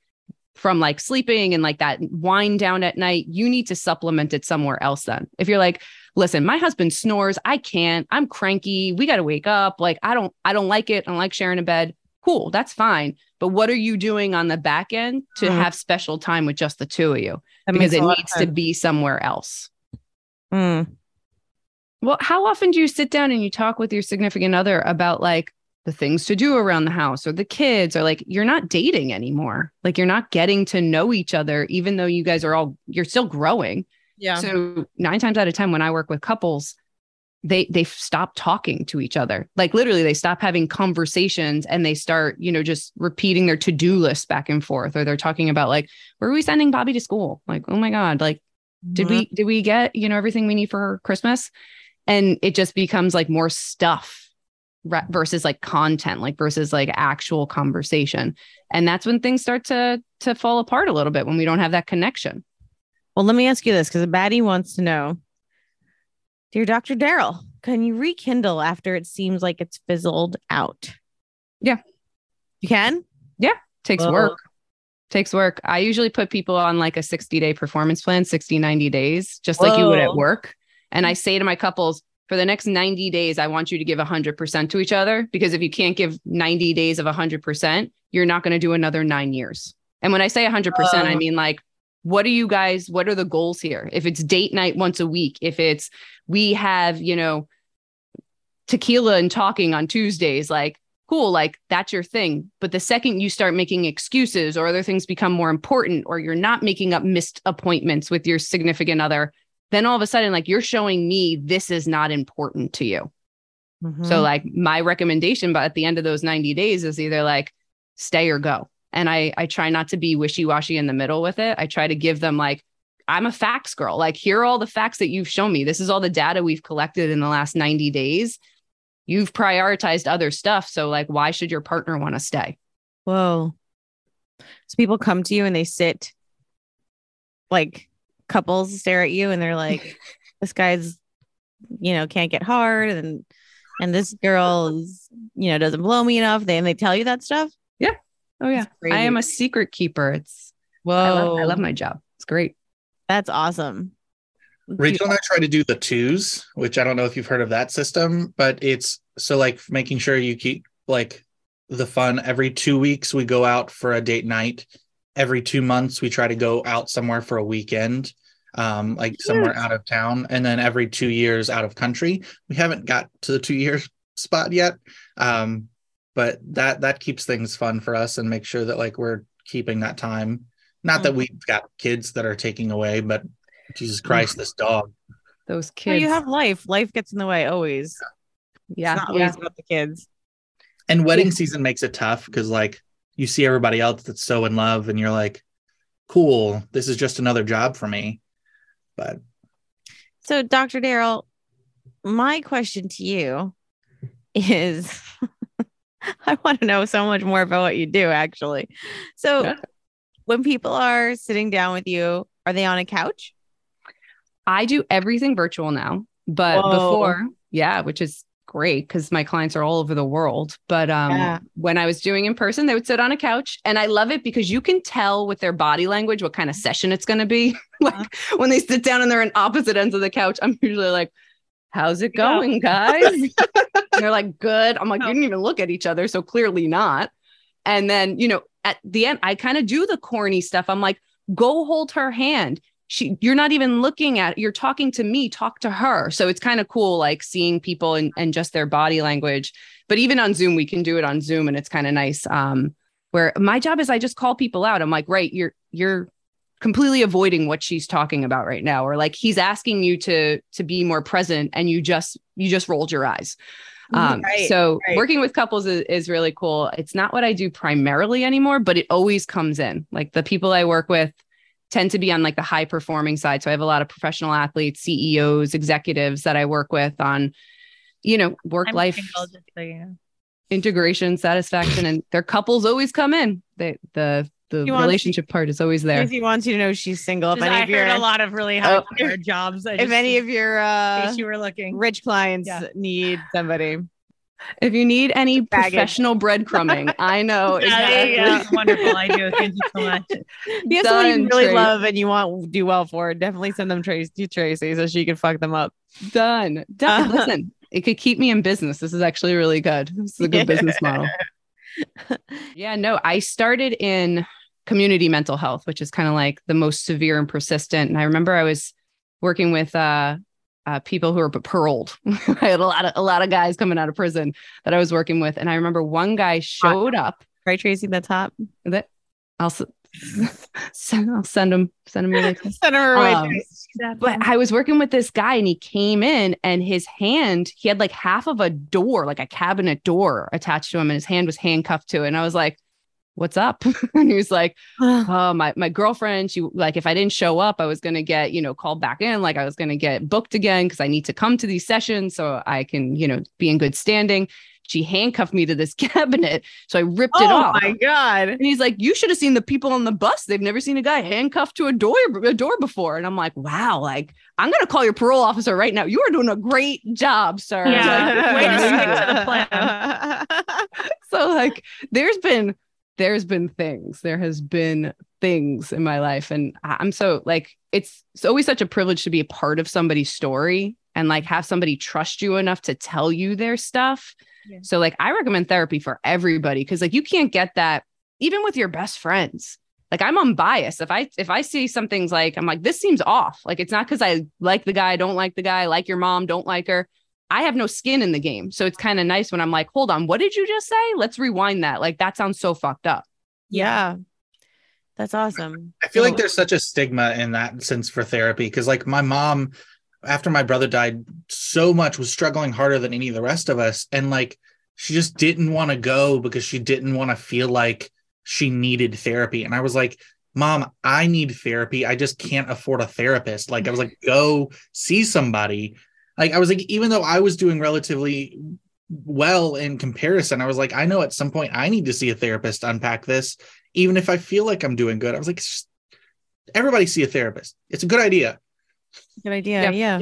[SPEAKER 5] from like sleeping and like that wind down at night, you need to supplement it somewhere else then. If you're like, listen, my husband snores, I can't, I'm cranky, we got to wake up, like I don't I don't like it, I don't like sharing a bed. Cool, that's fine. But what are you doing on the back end to
[SPEAKER 2] Mhm.
[SPEAKER 5] have special time with just the two of you?
[SPEAKER 2] That
[SPEAKER 5] because it needs to be somewhere else.
[SPEAKER 2] Mm.
[SPEAKER 5] Well, how often do you sit down and you talk with your significant other about like the things to do around the house or the kids or like you're not dating anymore? Like you're not getting to know each other, even though you guys are all, you're still growing.
[SPEAKER 2] Yeah.
[SPEAKER 5] So nine times out of 10, when I work with couples, they they stop talking to each other. Like literally they stop having conversations and they start, you know, just repeating their to-do list back and forth. Or they're talking about like, where are we sending Bobby to school? Like, oh my God, like did we did we get you know everything we need for christmas and it just becomes like more stuff versus like content like versus like actual conversation and that's when things start to to fall apart a little bit when we don't have that connection
[SPEAKER 2] Well, let me ask you this because a baddie wants to know Dear Dr. Daryl, can you rekindle after it seems like it's fizzled out?
[SPEAKER 5] Yeah.
[SPEAKER 2] You can?
[SPEAKER 5] Yeah takes
[SPEAKER 2] Whoa.
[SPEAKER 5] work takes work i usually put people on like a 60 day performance plan 60 90 days just like you would at work and i mm. say to my couples for the next 90 days i want you to give 100% to each other because if you can't give 90 days of 100% you're not going to do another nine years and when i say 100% i
[SPEAKER 2] Oh.
[SPEAKER 5] mean like what are you guys what are the goals here if it's date night once a week if it's we have you know tequila and talking on tuesdays like cool, like that's your thing. But the second you start making excuses or other things become more important, or you're not making up missed appointments with your significant other, then all of a sudden, like you're showing me this is not important to you.
[SPEAKER 2] Mm-hmm.
[SPEAKER 5] So, like, my recommendation, but at the end of those 90 days is either like stay or go. And I, I try not to be wishy washy in the middle with it. I try to give them like, I'm a facts girl. Like, here are all the facts that you've shown me. This is all the data we've collected in the last 90 days. You've prioritized other stuff. So, like, why should your partner want to stay?
[SPEAKER 2] Whoa. So people come to you and they sit like couples stare at you and they're like, this guy's, you know, can't get hard and and this girl is, you know, doesn't blow me enough. They and they tell you that stuff. Yeah.
[SPEAKER 5] Oh, yeah. I am a secret keeper. It's,
[SPEAKER 2] Whoa.
[SPEAKER 5] I love, I love my job. It's great.
[SPEAKER 2] That's awesome.
[SPEAKER 3] Rachel and I try to do the twos, which I don't know if you've heard of that system, but it's so like making sure you keep like the fun. Every two weeks, we go out for a date night. Every two months, we try to go out somewhere for a weekend, um, like somewhere out of town. And then every two years out of country. We haven't got to the two year spot yet. Um, but that that keeps things fun for us and make sure that like we're keeping that time. Not that we've got kids that are taking away, but Jesus Christ, this dog.
[SPEAKER 5] Those
[SPEAKER 2] Well,
[SPEAKER 5] kids.
[SPEAKER 2] you have life. Life gets in the way always.
[SPEAKER 5] yeah.
[SPEAKER 2] It's not
[SPEAKER 5] yeah.
[SPEAKER 2] always about the kids.
[SPEAKER 3] And wedding season makes it tough because like you see everybody else that's so in love and you're like, cool, this is just another job for me. But
[SPEAKER 2] So, Dr. Daryl, my question to you is I want to know so much more about what you do, actually. So,
[SPEAKER 5] Yeah.
[SPEAKER 2] when people are sitting down with you, are they on a couch?
[SPEAKER 5] I do everything virtual now, but
[SPEAKER 2] Whoa.
[SPEAKER 5] before, yeah, which is great because my clients are all over the world. But um,
[SPEAKER 2] Yeah.
[SPEAKER 5] when I was doing in person, they would sit on a couch, and I love it because you can tell with their body language what kind of session it's going to be. like when they sit down and they're in opposite ends of the couch, I'm usually like, "How's it
[SPEAKER 2] Yeah.
[SPEAKER 5] going, guys?" and they're like, "Good." I'm like, "You didn't even look at each other, so clearly not." And then you know, at the end, I kind of do the corny stuff. I'm like, "Go hold her hand." She you're not even looking at you're talking to me talk to her. So it's kind of cool like seeing people and, and just their body language. But even on zoom we can do it on zoom and it's kind of nice um where my job is i just call people out. I'm like right you're you're completely avoiding what she's talking about right now or like he's asking you to to be more present and you just you just rolled your eyes. Um
[SPEAKER 2] Right,
[SPEAKER 5] so
[SPEAKER 2] right.
[SPEAKER 5] working with couples is, is really cool. It's not what i do primarily anymore but it always comes in. Like the people i work with tend to be on like the high performing side. So I have a lot of professional athletes, CEOs, executives that I work with on, you know, work
[SPEAKER 1] I'm
[SPEAKER 5] life
[SPEAKER 1] single, so you
[SPEAKER 5] integration, satisfaction, and their couples always come in. They, the the
[SPEAKER 2] She wants-
[SPEAKER 5] relationship part is always there.
[SPEAKER 2] Tracy wants you to know she's single. If any
[SPEAKER 1] I
[SPEAKER 2] of your,
[SPEAKER 1] heard a lot of really high powered jobs. I
[SPEAKER 2] if
[SPEAKER 1] just-
[SPEAKER 2] any of your
[SPEAKER 1] in
[SPEAKER 2] uh,
[SPEAKER 1] you were looking.
[SPEAKER 2] rich clients
[SPEAKER 1] Yeah.
[SPEAKER 2] need somebody,
[SPEAKER 5] If you need any
[SPEAKER 2] Baggage.
[SPEAKER 5] professional breadcrumbing, I know exactly.
[SPEAKER 1] yeah, wonderful. I do. Thank you so much.
[SPEAKER 2] If you have someone you really
[SPEAKER 5] Tracy.
[SPEAKER 2] love and you want to do well for, definitely send them Tracy to Tracy so she can fuck them up.
[SPEAKER 5] Done. Done.
[SPEAKER 2] Uh,
[SPEAKER 5] Listen, it could keep me in business. This is actually really good. This is a good business model. Yeah, no, I started in community mental health, which is kind of like the most severe and persistent. And I remember I was working with uh, uh, people who were paroled. I had a lot of a lot of guys coming out of prison that I was working with, and I remember one guy showed up.
[SPEAKER 2] Right, Tracy, the top.
[SPEAKER 5] That I'll send I'll send him send him your.
[SPEAKER 2] Send her away.
[SPEAKER 5] Um, but I was working with this guy and he came in and his hand, he had like half of a door, like a cabinet door attached to him, and his hand was handcuffed to it. And I was like, What's up? and he was like, Oh, my my girlfriend, she like if I didn't show up, I was gonna get, you know, called back in, like I was gonna get booked again because I need to come to these sessions so I can, you know, be in good standing. She handcuffed me to this cabinet. So I ripped it
[SPEAKER 2] oh
[SPEAKER 5] off.
[SPEAKER 2] oh my god.
[SPEAKER 5] And he's like, "You should have seen the people on the bus. They've never seen a guy handcuffed to a door a door before." And I'm like, "Wow! Like, I'm gonna call your parole officer right now. You are doing a great job, sir."
[SPEAKER 1] Yeah.
[SPEAKER 5] Like,
[SPEAKER 1] Way to stick to the plan.
[SPEAKER 5] so like, there's been there's been things. There has been things in my life, and I'm so like, it's it's always such a privilege to be a part of somebody's story and like have somebody trust you enough to tell you their stuff.
[SPEAKER 1] Yeah.
[SPEAKER 5] So like, I recommend therapy for everybody because like you can't get that even with your best friends like i'm unbiased if i if i see something's like i'm like this seems off like it's not because i like the guy don't like the guy like your mom don't like her i have no skin in the game so it's kind of nice when i'm like hold on what did you just say let's rewind that like that sounds so fucked up
[SPEAKER 2] yeah. That's awesome.
[SPEAKER 3] I feel like there's such a stigma in that sense for therapy because, like, my mom, after my brother died, so much was struggling harder than any of the rest of us. And, like, she just didn't want to go because she didn't want to feel like she needed therapy. And I was like, Mom, I need therapy. I just can't afford a therapist. Like, I was like, go see somebody. Like, I was like, even though I was doing relatively well in comparison, I was like, I know at some point I need to see a therapist unpack this even if I feel like I'm doing good. I was like, just- everybody see a therapist. It's a good idea.
[SPEAKER 2] Good idea.
[SPEAKER 5] Yeah.
[SPEAKER 2] Yeah.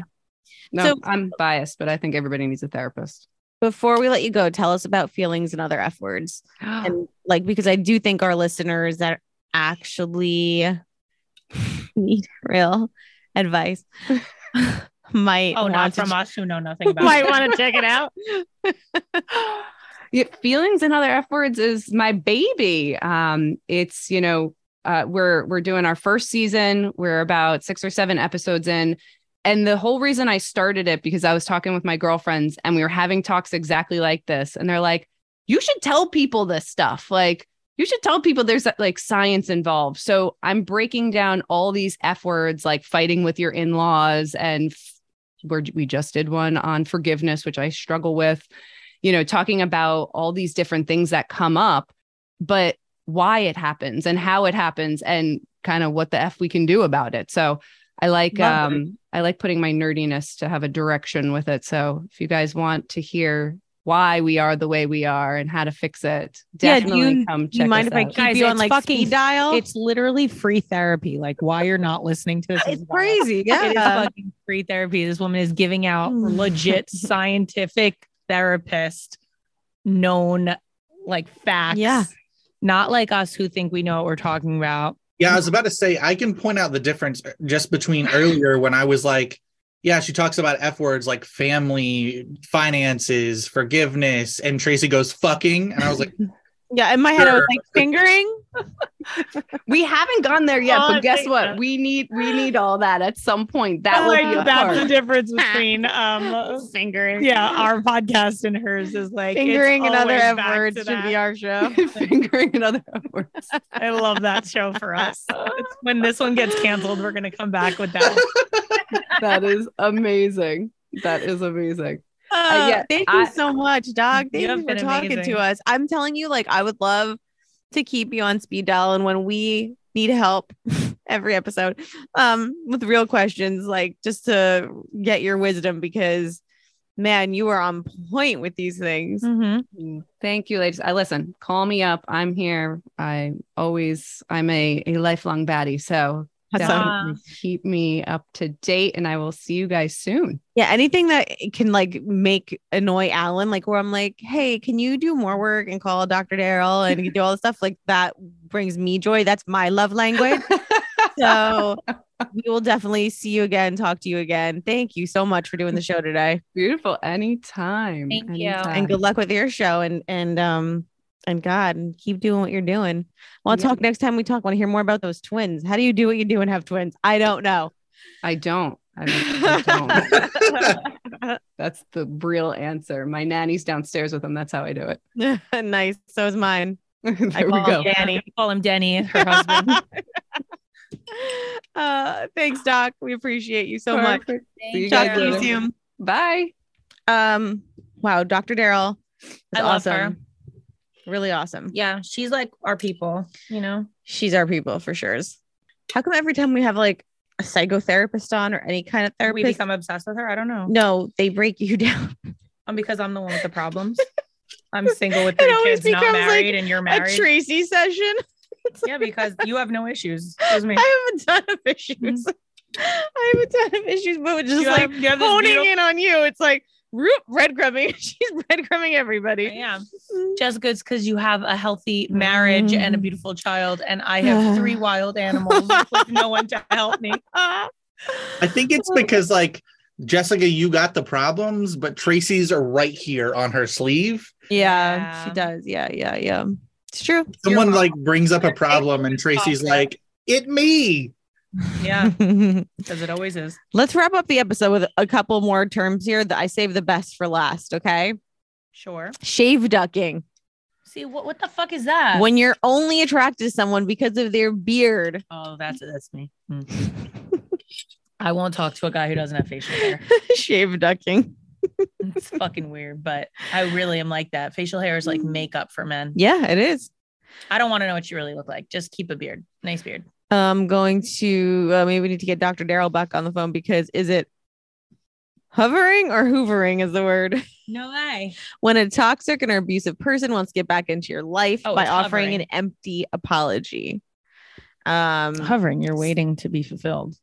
[SPEAKER 5] no
[SPEAKER 2] So-
[SPEAKER 5] i'm biased but i think everybody needs a therapist
[SPEAKER 2] Before we let you go, tell us about feelings and other F words. And like, because I do think our listeners that actually need real advice might
[SPEAKER 1] Oh,
[SPEAKER 2] want
[SPEAKER 1] not
[SPEAKER 2] to
[SPEAKER 1] from us who know nothing about
[SPEAKER 2] might want to check it out.
[SPEAKER 5] yeah, feelings and other F words is my baby. Um, it's you know, uh, we're we're doing our first season. We're about six or seven episodes in, and the whole reason I started it because I was talking with my girlfriends and we were having talks exactly like this, and they're like, "You should tell people this stuff." Like, you should tell people there's like science involved. So I'm breaking down all these F words like fighting with your in laws and f- we're, just did one on forgiveness, which I struggle with, you know, talking about all these different things that come up, but why it happens and how it happens and kind of what the F we can do about it. So I like um I like putting my nerdiness to have a direction with it. So if you guys want to hear why we are the way we are and how to fix it,
[SPEAKER 2] Yeah, you-
[SPEAKER 5] come
[SPEAKER 2] Do
[SPEAKER 5] check
[SPEAKER 2] you mind
[SPEAKER 5] us
[SPEAKER 2] if I
[SPEAKER 5] out.
[SPEAKER 2] keep
[SPEAKER 1] Guys,
[SPEAKER 2] you on
[SPEAKER 1] it's
[SPEAKER 2] like
[SPEAKER 1] fucking-
[SPEAKER 2] speed dial?
[SPEAKER 1] It's literally free therapy. Like, why you're not listening to this?
[SPEAKER 2] It's
[SPEAKER 1] is wild.
[SPEAKER 2] crazy.
[SPEAKER 1] It is
[SPEAKER 2] Yeah.
[SPEAKER 1] fucking free therapy. This woman is giving out
[SPEAKER 2] Mm.
[SPEAKER 1] legit scientific therapist known like facts.
[SPEAKER 2] Yeah.
[SPEAKER 1] Not like us who think we know what we're talking about.
[SPEAKER 3] Yeah, I was about to say I can point out the difference just between earlier when I was like, yeah, she talks about F words like family, finances, forgiveness, and Tracy goes fucking. And I was like,
[SPEAKER 2] Yeah. In my head, I was like fingering.
[SPEAKER 5] We haven't gone there yet,
[SPEAKER 1] Oh,
[SPEAKER 5] but guess what?
[SPEAKER 1] God.
[SPEAKER 5] We need we need all that at some point. That will be
[SPEAKER 1] that's the difference between um
[SPEAKER 2] Fingering.
[SPEAKER 1] yeah, our podcast and hers is like
[SPEAKER 2] Fingering and other
[SPEAKER 1] always
[SPEAKER 2] F
[SPEAKER 1] to
[SPEAKER 2] should be our show.
[SPEAKER 5] Fingering and other words.
[SPEAKER 1] I love that show for us. It's- when this one gets canceled, we're gonna come back with that.
[SPEAKER 5] That is amazing. That is amazing.
[SPEAKER 2] Uh,
[SPEAKER 5] yeah,
[SPEAKER 2] thank
[SPEAKER 5] I-
[SPEAKER 2] you so much, dog. Thank
[SPEAKER 1] You
[SPEAKER 2] you for talking
[SPEAKER 1] amazing.
[SPEAKER 2] to us. I'm telling you, like, I would love to keep you on speed dial, and when we need help every episode, um, with real questions, like just to get your wisdom, because man, you are on point with these things.
[SPEAKER 1] Mm-hmm.
[SPEAKER 5] Thank you, ladies. I listen, call me up. I'm here. I always I'm a, a lifelong baddie. So Definitely keep me up to date, and I will see you guys soon.
[SPEAKER 2] Yeah, anything that can like make annoy Alan, like where I'm like, hey, can you do more work and call Dr. Daryl and do all the stuff like that brings me joy. That's my love language. so we will definitely see you again, talk to you again. Thank you so much for doing the show today.
[SPEAKER 5] Beautiful. Anytime.
[SPEAKER 1] Thank you.
[SPEAKER 5] Anytime.
[SPEAKER 2] And good luck with your show and and um and God and keep doing what you're doing. Well, I'll
[SPEAKER 5] Yeah.
[SPEAKER 2] talk next time we talk. Want to hear more about those twins. How do you do what you do and have twins? I don't know.
[SPEAKER 5] I don't. I don't. That's the real answer. My nanny's downstairs with them. That's how I do it.
[SPEAKER 2] nice. So is mine.
[SPEAKER 5] there
[SPEAKER 2] I
[SPEAKER 5] we go.
[SPEAKER 2] him Danny.
[SPEAKER 1] Call him Denny, her husband.
[SPEAKER 2] Uh thanks, Doc. We appreciate you so much.
[SPEAKER 5] Perfect. See you
[SPEAKER 2] Talk to you soon.
[SPEAKER 5] Bye.
[SPEAKER 2] Um, wow, Dr. Daryl. is
[SPEAKER 1] I love
[SPEAKER 2] awesome.
[SPEAKER 1] her.
[SPEAKER 2] Really awesome.
[SPEAKER 1] Yeah, she's like our people, you know.
[SPEAKER 2] She's our people for sure. How come every time we have like a psychotherapist on or any kind of
[SPEAKER 1] therapy,
[SPEAKER 2] We
[SPEAKER 1] become obsessed with her. I don't know.
[SPEAKER 2] no, they break you down.
[SPEAKER 1] Um, because I'm the one with the problems. I'm single with
[SPEAKER 2] It
[SPEAKER 1] three kids, not
[SPEAKER 2] becomes, like,
[SPEAKER 1] married, and you're married. A.
[SPEAKER 2] Tracy session.
[SPEAKER 1] yeah, because you have no issues. Excuse me.
[SPEAKER 2] I have a ton of issues. I have a ton of issues, but just
[SPEAKER 1] You
[SPEAKER 2] like
[SPEAKER 1] have- have
[SPEAKER 2] honing
[SPEAKER 1] beautiful-
[SPEAKER 2] in on you, it's like root breadcrumbing. She's breadcrumbing everybody.
[SPEAKER 1] Yeah. Jessica, it's because you have a healthy marriage and a mm. beautiful child, and I have three wild animals with no one to help me.
[SPEAKER 3] I think it's because like Jessica, you got the problems, but Tracy's are right here on her sleeve.
[SPEAKER 2] Yeah, she does. Yeah, yeah, yeah. It's true.
[SPEAKER 3] Someone like brings up a problem, and Tracy's like, "It me."
[SPEAKER 1] Yeah, because it always is.
[SPEAKER 2] Let's wrap up the episode with a couple more terms here that I save the best for last. Okay.
[SPEAKER 1] Sure.
[SPEAKER 2] Shave ducking.
[SPEAKER 1] See what what the fuck is that?
[SPEAKER 2] When you're only attracted to someone because of their beard.
[SPEAKER 1] oh, that's that's me. Hmm. I won't talk to a guy who doesn't have facial hair.
[SPEAKER 2] Shave ducking.
[SPEAKER 1] It's fucking weird, but I really am like that. Facial hair is like makeup for men.
[SPEAKER 2] Yeah, it is.
[SPEAKER 1] I don't want to know what you really look like. Just keep a beard. Nice beard.
[SPEAKER 2] I'm going to uh, maybe we need to get Dr. Daryl back on the phone because is it hovering or hoovering is the word
[SPEAKER 1] No way.
[SPEAKER 2] when a toxic and or abusive person wants to get back into your life
[SPEAKER 1] Oh,
[SPEAKER 2] by
[SPEAKER 1] it's
[SPEAKER 2] offering an empty apology. Um,
[SPEAKER 1] Hovering, you're waiting to be fulfilled.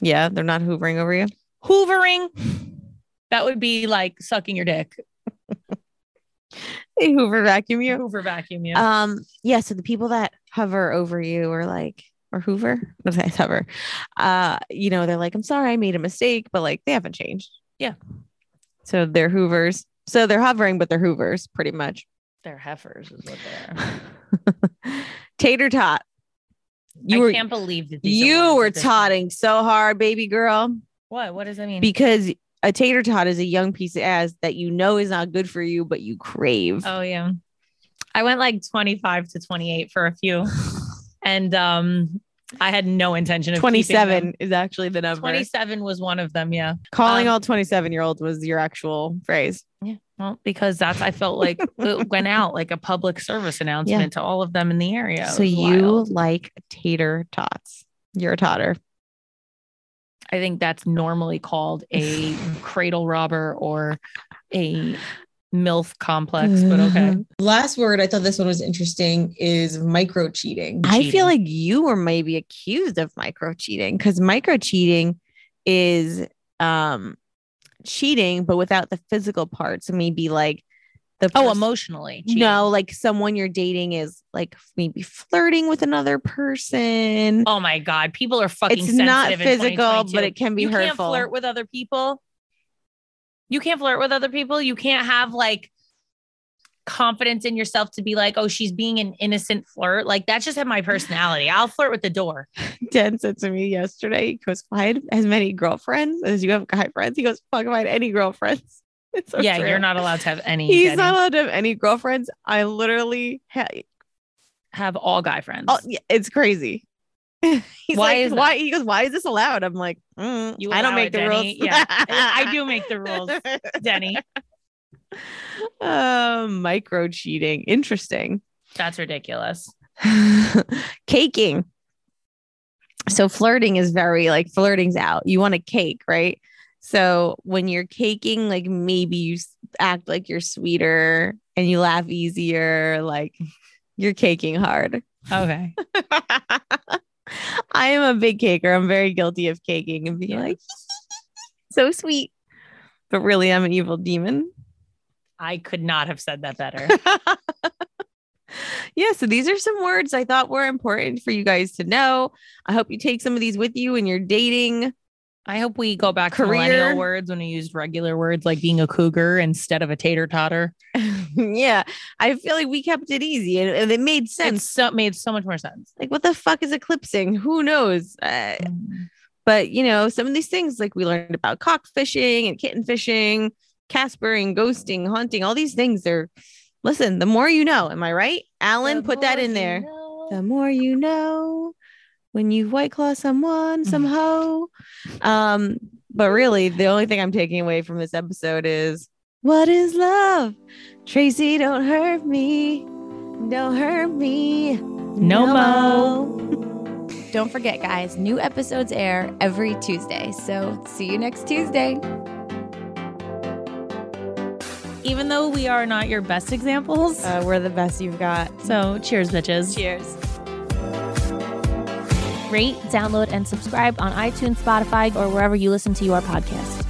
[SPEAKER 2] yeah, they're not hoovering over you.
[SPEAKER 1] Hoovering. That would be like sucking your dick.
[SPEAKER 2] They hoover vacuum you.
[SPEAKER 1] Hoover vacuum you.
[SPEAKER 2] Um, yeah. So the people that hover over you are like or hoover, what did I say? hover? Uh, you know, they're like, I'm sorry, I made a mistake, but like they haven't changed.
[SPEAKER 1] Yeah.
[SPEAKER 2] So they're hoovers. So they're hovering, but they're hoovers, pretty much.
[SPEAKER 1] They're heifers, is what they are.
[SPEAKER 2] Tater tot. You
[SPEAKER 1] I
[SPEAKER 2] were
[SPEAKER 1] can't believe that these
[SPEAKER 2] you were
[SPEAKER 1] at this point.
[SPEAKER 2] totting so hard, baby girl,
[SPEAKER 1] What? What does that mean?
[SPEAKER 2] because a tater tot is a young piece of ass that you know is not good for you, but you crave.
[SPEAKER 1] oh yeah. I went like 25 to 28 for a few. and um I had no intention of
[SPEAKER 2] 27
[SPEAKER 1] them.
[SPEAKER 2] is actually the number.
[SPEAKER 1] 27 was one of them, yeah.
[SPEAKER 2] Calling
[SPEAKER 1] Um,
[SPEAKER 2] all 27 year olds was your actual phrase. Yeah.
[SPEAKER 1] Well, because that's I felt like it went out like a public service announcement to all of them in the area.
[SPEAKER 2] So you
[SPEAKER 1] wild.
[SPEAKER 2] like tater tots. You're a totter.
[SPEAKER 1] I think that's normally called a cradle robber or a MILF complex, but okay.
[SPEAKER 6] Last word, I thought this one was interesting, is micro cheating.
[SPEAKER 2] I feel like you were maybe accused of micro cheating because micro cheating is um cheating, but without the physical part. So maybe like the
[SPEAKER 1] Oh, emotionally. cheating.
[SPEAKER 2] no, like someone you're dating is like maybe flirting with another person.
[SPEAKER 1] Oh my God. People are fucking
[SPEAKER 2] it's not
[SPEAKER 1] sensitive in
[SPEAKER 2] physical, but it can be
[SPEAKER 1] you can't
[SPEAKER 2] hurtful.
[SPEAKER 1] flirt with other people. You can't flirt with other people. You can't have like confidence in yourself to be like, oh, she's being an innocent flirt. Like that's just my personality. I'll flirt with the door.
[SPEAKER 2] Dan said to me yesterday, he goes, had as many girlfriends as you have guy friends, he goes, fuck if I had any girlfriends. It's so
[SPEAKER 1] yeah,
[SPEAKER 2] true.
[SPEAKER 1] you're not allowed to have any.
[SPEAKER 2] He's
[SPEAKER 1] Jenny.
[SPEAKER 2] not allowed to have any girlfriends. I literally ha-
[SPEAKER 1] have all guy friends.
[SPEAKER 2] oh, yeah, it's crazy. He's
[SPEAKER 1] Why
[SPEAKER 2] like,
[SPEAKER 1] is
[SPEAKER 2] why? He goes, why is this allowed? I'm like, mm,
[SPEAKER 1] You
[SPEAKER 2] I don't make
[SPEAKER 1] it,
[SPEAKER 2] the
[SPEAKER 1] Denny.
[SPEAKER 2] rules.
[SPEAKER 1] Yeah, I I do make the rules, Denny.
[SPEAKER 2] um, micro cheating. Interesting.
[SPEAKER 1] That's ridiculous.
[SPEAKER 2] Caking. So flirting is very like flirting's out. You want a cake, right? So when you're caking, like maybe you act like you're sweeter and you laugh easier, like you're caking hard.
[SPEAKER 1] Okay.
[SPEAKER 2] I am a big caker. I'm very guilty of caking and being like, so sweet. But really, I'm an evil demon.
[SPEAKER 1] I could not have said that better.
[SPEAKER 2] yeah, so these are some words I thought were important for you guys to know. I hope you take some of these with you when you're dating.
[SPEAKER 1] I hope we go back to
[SPEAKER 2] Career.
[SPEAKER 1] millennial words when we used regular words like being a cougar instead of a tater totter.
[SPEAKER 2] yeah, I feel like we kept it easy and, and it made sense.
[SPEAKER 1] It's so made so much more sense.
[SPEAKER 2] like, what the fuck is eclipsing? Who knows? Uh, but you know, some of these things, like we learned about cock fishing and kitten fishing, caspering, ghosting, haunting, all these things. They're listen. The more you know, am I right? Alan, put that in there. The more you know when you white claw someone, some hoe. Um, but really, the only thing I'm taking away from this episode is what is love? Tracy, don't hurt me. Don't hurt me.
[SPEAKER 1] No mo.
[SPEAKER 7] Don't forget, guys, new episodes air every Tuesday. So see you next Tuesday.
[SPEAKER 1] Even though we are not your best examples.
[SPEAKER 2] Uh, we're the best you've got.
[SPEAKER 1] so cheers, bitches.
[SPEAKER 2] Cheers.
[SPEAKER 8] Rate, download, and subscribe on iTunes, Spotify, or wherever you listen to your podcast.